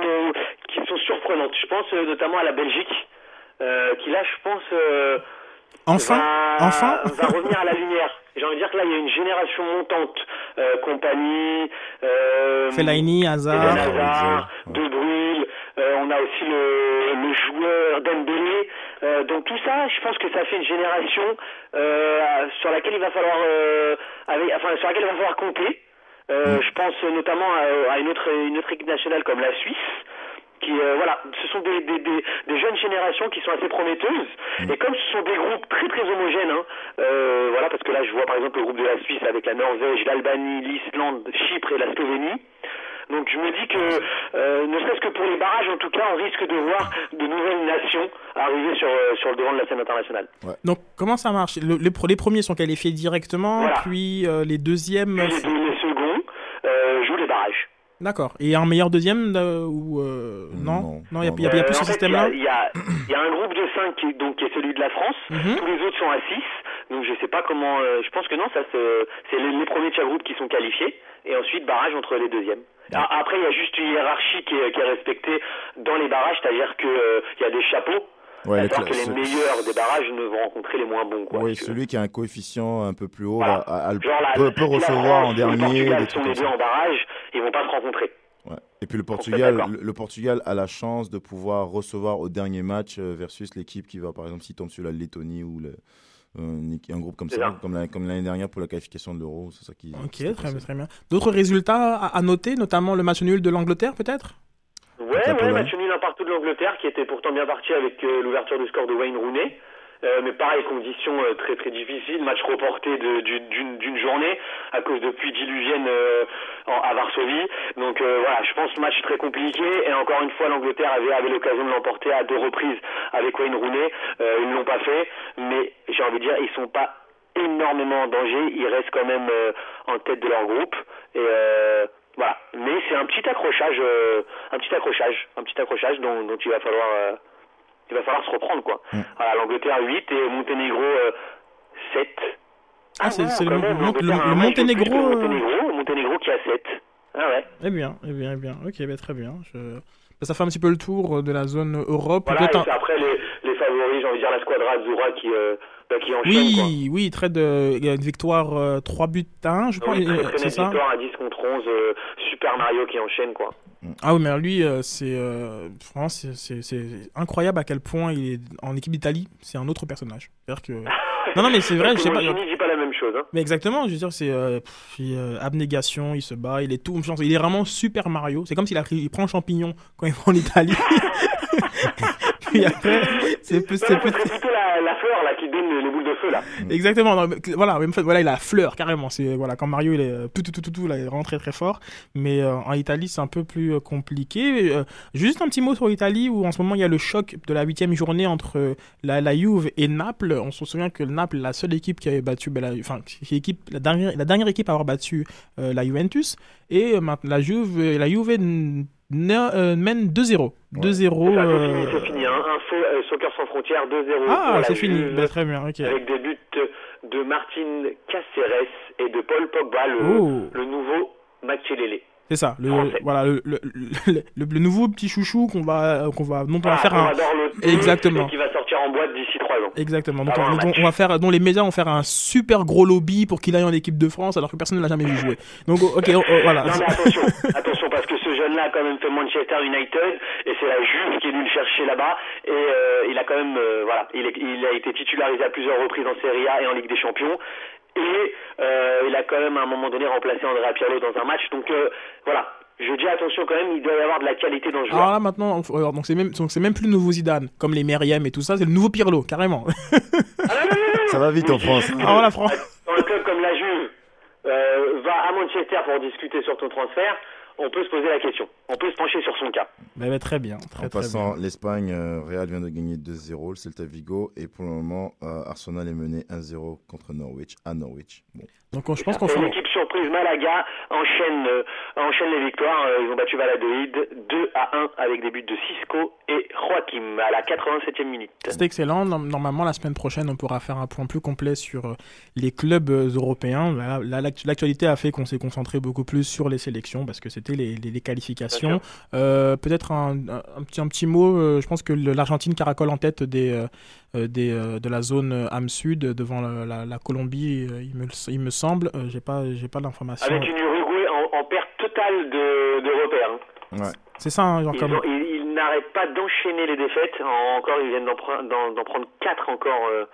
qui sont surprenantes. Je pense notamment à la Belgique, euh, qui là, je pense, euh, Enfin va, Enfin va revenir à la lumière. J'ai envie de dire que là, il y a une génération montante. Euh, compagnie, euh, Fellaini, Hazard. De Bruyne, euh, on a aussi le, le joueur Dembélé. Euh, donc tout ça, je pense que ça fait une génération euh, sur laquelle il va falloir, euh, avec- enfin sur laquelle il va falloir compter. Euh, Je pense notamment à, à une autre une autre équipe nationale comme la Suisse. Qui, euh, voilà, ce sont des, des, des, des jeunes générations qui sont assez prometteuses. Et comme ce sont des groupes très très homogènes, hein, euh, voilà, parce que là je vois par exemple le groupe de la Suisse avec la Norvège, l'Albanie, l'Islande, Chypre et la Slovénie. Donc je me dis que, euh, ne serait-ce que pour les barrages, en tout cas, on risque de voir de nouvelles nations arriver sur, euh, sur le devant de la scène internationale. Donc comment ça marche? Le- les, premiers sont qualifiés directement, Voilà. puis euh, les deuxièmes. Les, deux- les seconds euh, jouent les barrages. D'accord. Et un meilleur deuxième euh, ou euh, non? Non, il n'y a, y a- y a plus Euh, ce en fait, système-là? Il y a, il y a un groupe de 5 qui, donc, qui est celui de la France. Mhm. Tous les autres sont à 6. Donc je sais pas comment. euh, je pense que non, ça se- c'est les, les premiers de chaque groupe qui sont qualifiés. Et ensuite barrage entre les deuxièmes. A- Après, il y a juste une hiérarchie qui est, qui est respectée dans les barrages, c'est-à-dire que euh, il y a des chapeaux. Ouais, C'est-à-dire le- que les ce- meilleurs des barrages ne vont rencontrer les moins bons. Quoi, Oui, celui qui a un coefficient un peu plus haut Voilà. va- a- a- Genre la- peut, recevoir en dernier. Portugal des sont trucs les deux ça. en barrage, ils vont pas se rencontrer. Ouais. Et puis le Portugal, le, le Portugal a la chance de pouvoir recevoir au dernier match euh, versus l'équipe qui va, par exemple, s'il tombe sur la Lettonie ou le, un, groupe comme C'est ça, ça. comme la- comme l'année dernière pour la qualification de l'Euro, c'est ça qui. Ok, très très bien. D'autres résultats à, à noter, notamment le match nul de l'Angleterre, peut-être? Ouais, ouais, match nul un partout de l'Angleterre qui était pourtant bien parti avec euh, l'ouverture du score de Wayne Rooney. Euh, mais pareil, conditions euh, très très difficiles, match reporté du- d'une journée à cause de pluies diluviennes euh, en- à Varsovie. Donc euh, voilà, je pense match très compliqué et encore une fois l'Angleterre avait, avait l'occasion de l'emporter à deux reprises avec Wayne Rooney. Euh, ils ne l'ont pas fait, mais j'ai envie de dire ils sont pas énormément en danger, ils restent quand même en tête de leur groupe et euh, voilà. Mais c'est un petit accrochage, euh, un petit accrochage, un petit accrochage dont, dont il va falloir, euh, il va falloir se reprendre quoi. Voilà, l'Angleterre 8 et Monténégro euh, 7. Ah, c'est non, c'est le, Mont- l'Angleterre le- le plus que Monténégro. euh, Monténégro, Monténégro qui a 7. Ah ouais. Eh bien, eh bien, eh bien. Ok, bah, très bien. Je- ça fait un petit peu le tour de la zone Europe. Voilà, Peut-être et un- c'est après les, les favoris, j'ai envie de dire la squadra Azura qui, euh, bah, qui enchaîne quoi. Oui, oui, très de, il y a une victoire euh, 3 buts à 1, je crois. Oui, très, euh, c'est ça? victoire à 10 contre 11, euh, Super Mario qui enchaîne quoi. Ah oui, mais lui, euh, c'est euh, c'est- c'est c'est incroyable à quel point il est en équipe d'Italie. C'est un autre personnage. C'est-à-dire que non, non, mais c'est vrai. Je sais pas. Mancini dit pas la même chose. Hein. Mais exactement, je veux dire, c'est euh, il, euh, abnégation, il se bat, il est tout. Il est vraiment Super Mario. C'est comme s'il a pris- il prend champignon quand il va en Italie. Puis après, c'est plus, c'est plus- plutôt la, la fleur là qui donne les, les boules de feu là. Exactement. non, mais voilà, en fait, voilà, il a la fleur carrément. C'est voilà, quand Mario il est euh, tout tout tout tout, tout là, il est vraiment très très fort. Mais euh, en Italie, c'est un peu plus euh, compliqué. Euh, juste un petit mot sur l'Italie où en ce moment il y a le choc de la huitième journée entre la, la Juve et Naples. On se souvient que Naples, est la seule équipe qui avait battu, ben, la, enfin, qui- équipe, la dernière, la dernière équipe à avoir battu euh, la Juventus. Et maintenant la Juve, la Juve euh, mène 2-0. 2-0. C'est fini, c'est fini. Hein. Info, euh, Soccer sans frontières 2-0. pour Ah, c'est fini. Bah, très bien. Ok. Avec des buts de Martin Caceres et de Paul Pogba, le, Oh. le nouveau Makelele. C'est ça, le, Français. voilà, le, le, le- nouveau petit chouchou qu'on va, qu'on va, dont on va Ah, faire qu'on un. le Exactement. et qui va sortir en boîte d'ici trois ans. Exactement. Donc, on, donc, on va faire, dont les médias vont faire un super gros lobby pour qu'il aille en équipe de France alors que personne ne l'a jamais vu jouer. Donc, ok, oh, oh, voilà. Non mais attention, attention parce que ce jeune-là a quand même fait Manchester United et c'est la Juve qui est venue le chercher là-bas et euh, il a quand même euh, voilà, il, est- il a été titularisé à plusieurs reprises en Serie A et en Ligue des Champions et euh, il a quand même à un moment donné remplacé Andrea Pirlo dans un match donc euh, voilà. Je dis attention quand même, il doit y avoir de la qualité dans ce joueur. Alors là maintenant, on- alors, donc c'est même, donc c'est même plus le nouveau Zidane, comme les Meriem et tout ça, c'est le nouveau Pirlo, carrément. Ça va vite en France. Ah voilà, France. Dans un club comme la Juve, euh, va à Manchester pour discuter sur ton transfert, on peut se poser la question. On peut se pencher sur son cas. Bah, bah, très bien, très En très passant, l'Espagne, euh, Real vient de gagner 2-0, le Celta Vigo, et pour le moment, euh, Arsenal est mené 1-0 contre Norwich, à Norwich. Bon. Donc on- je pense qu'on fait. L'équipe surprise Malaga enchaîne, euh, enchaîne les victoires. Euh, Ils ont battu Valladolid 2 à 1 avec des buts de Cisco et Joaquim à la 87e minute. C'est excellent. Norm- Normalement, la semaine prochaine, on pourra faire un point plus complet sur euh, les clubs européens. L'actualité a fait qu'on s'est concentré beaucoup plus sur les sélections parce que c'était les, les- les qualifications. Euh, Peut-être un, petit, un petit mot. je pense que l'Argentine caracole en tête des, des, euh, de la zone âme sud devant la, la- la Colombie, euh, il me, le- il me semble. Euh, J'ai pas, j'ai pas l'information. Avec une Uruguay en, en perte totale de, de repères. hein. C'est ça, hein, genre Ils, comme. ont- ils- ils n'arrêtent pas d'enchaîner les défaites. En- encore, ils viennent d'en pre- d'en- d'en prendre 4 encore euh,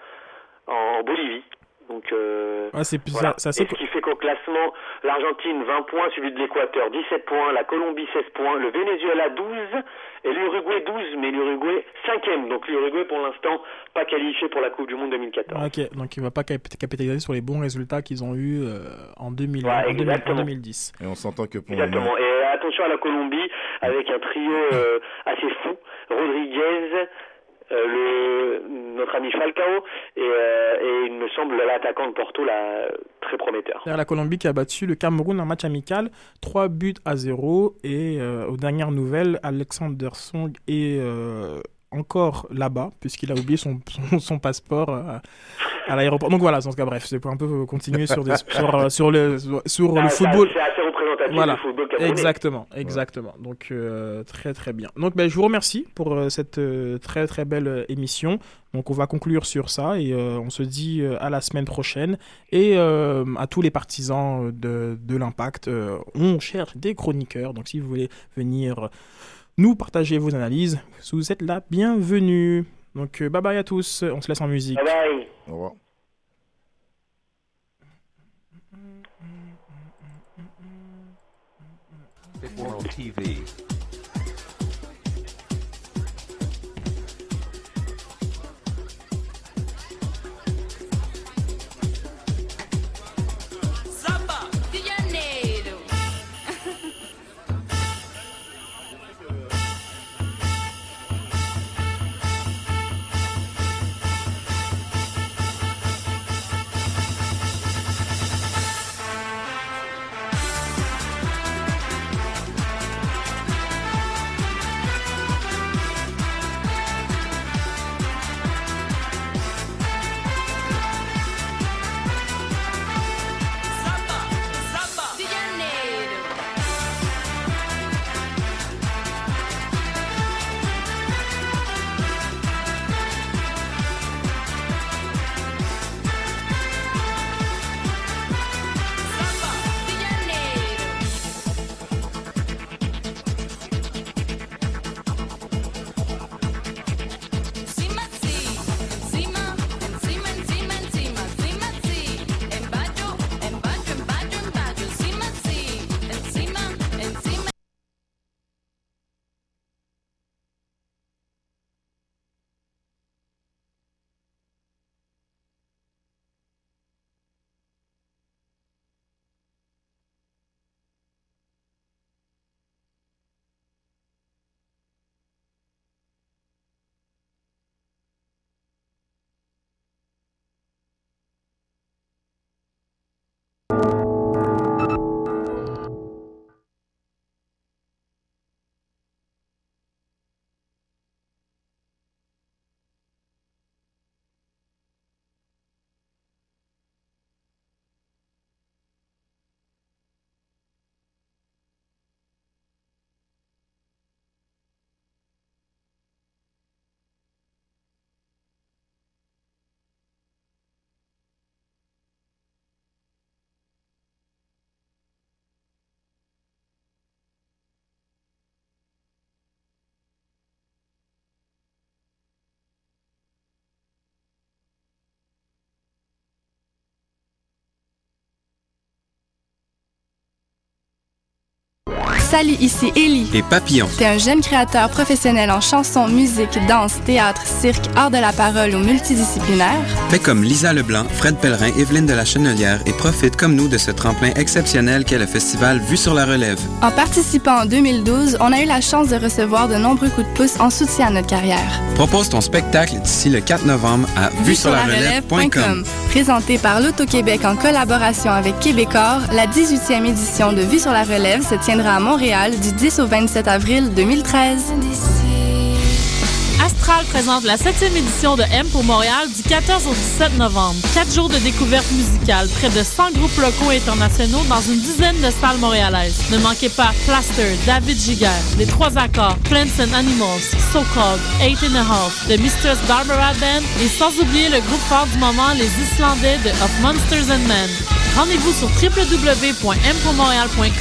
en Bolivie. Donc, euh, Ouais, c'est- voilà. ça- ça, c'est Et ce qui fait qu'au classement, l'Argentine 20 points, celui de l'Équateur 17 points, la Colombie 16 points, le Venezuela 12 et l'Uruguay 12, mais l'Uruguay 5e. Donc l'Uruguay pour l'instant pas qualifié pour la Coupe du Monde 2014. Ok, donc il ne va pas cap- capitaliser sur les bons résultats qu'ils ont eus euh, en, 2000, Ouais, en, 2000 en exactement. 2010. Et on s'entend que pour Exactement. Et attention à la Colombie avec un trio euh, assez fou. Rodriguez, euh, le, notre ami Falcao et, euh, et il me semble l'attaquant de Porto là, très prometteur. La Colombie qui a battu le Cameroun en match amical, 3 buts à 0. Et euh, aux dernières nouvelles, Alexander Song est euh, encore là-bas, puisqu'il a oublié son, son, son passeport euh, à l'aéroport. Donc voilà, en tout cas, bref, c'est pour un peu continuer sur, des, sur, euh, sur le, sur le football. C'est assez représentatif Voilà, du football camerounais. exactement, exactement. Donc euh, très très bien. Donc ben, je vous remercie pour euh, cette euh, très très belle émission. Donc on va conclure sur ça et euh, on se dit euh, à la semaine prochaine et euh, à tous les partisans de, de l'impact. euh, on cherche des chroniqueurs. Donc si vous voulez venir nous partager vos analyses, vous êtes la bienvenue. Donc euh, bye bye à tous. On se laisse en musique. Bye bye. Au revoir. World TV. Salut, ici Ellie. Et Papillon. T'es un jeune créateur professionnel en chanson, musique, danse, théâtre, cirque, art de la parole ou multidisciplinaire. Fais comme Lisa Leblanc, Fred Pellerin, Evelyne de la Chenelière et profite comme nous de ce tremplin exceptionnel qu'est le festival Vue sur la relève. En participant en 2012, on a eu la chance de recevoir de nombreux coups de pouce en soutien à notre carrière. Propose ton spectacle d'ici le 4 novembre à vue sur la relève.com. Présenté par l'Auto-Québec en collaboration avec Québecor, la 18e édition de Vue sur la relève se tiendra à Montréal du 10 au 27 avril 2013. Astral présente la 7e édition de M pour Montréal du 14 au 17 novembre. Quatre jours de découverte musicale, près de 100 groupes locaux et internationaux dans une dizaine de salles montréalaises. Ne manquez pas Plaster, David Giger, Les Trois Accords, Plants and Animals, So Called, Eight and a Half, The Mistress Barbara Band et sans oublier le groupe fort du moment, les Islandais de Of Monsters and Men. Rendez-vous sur www.mpourmontréal.com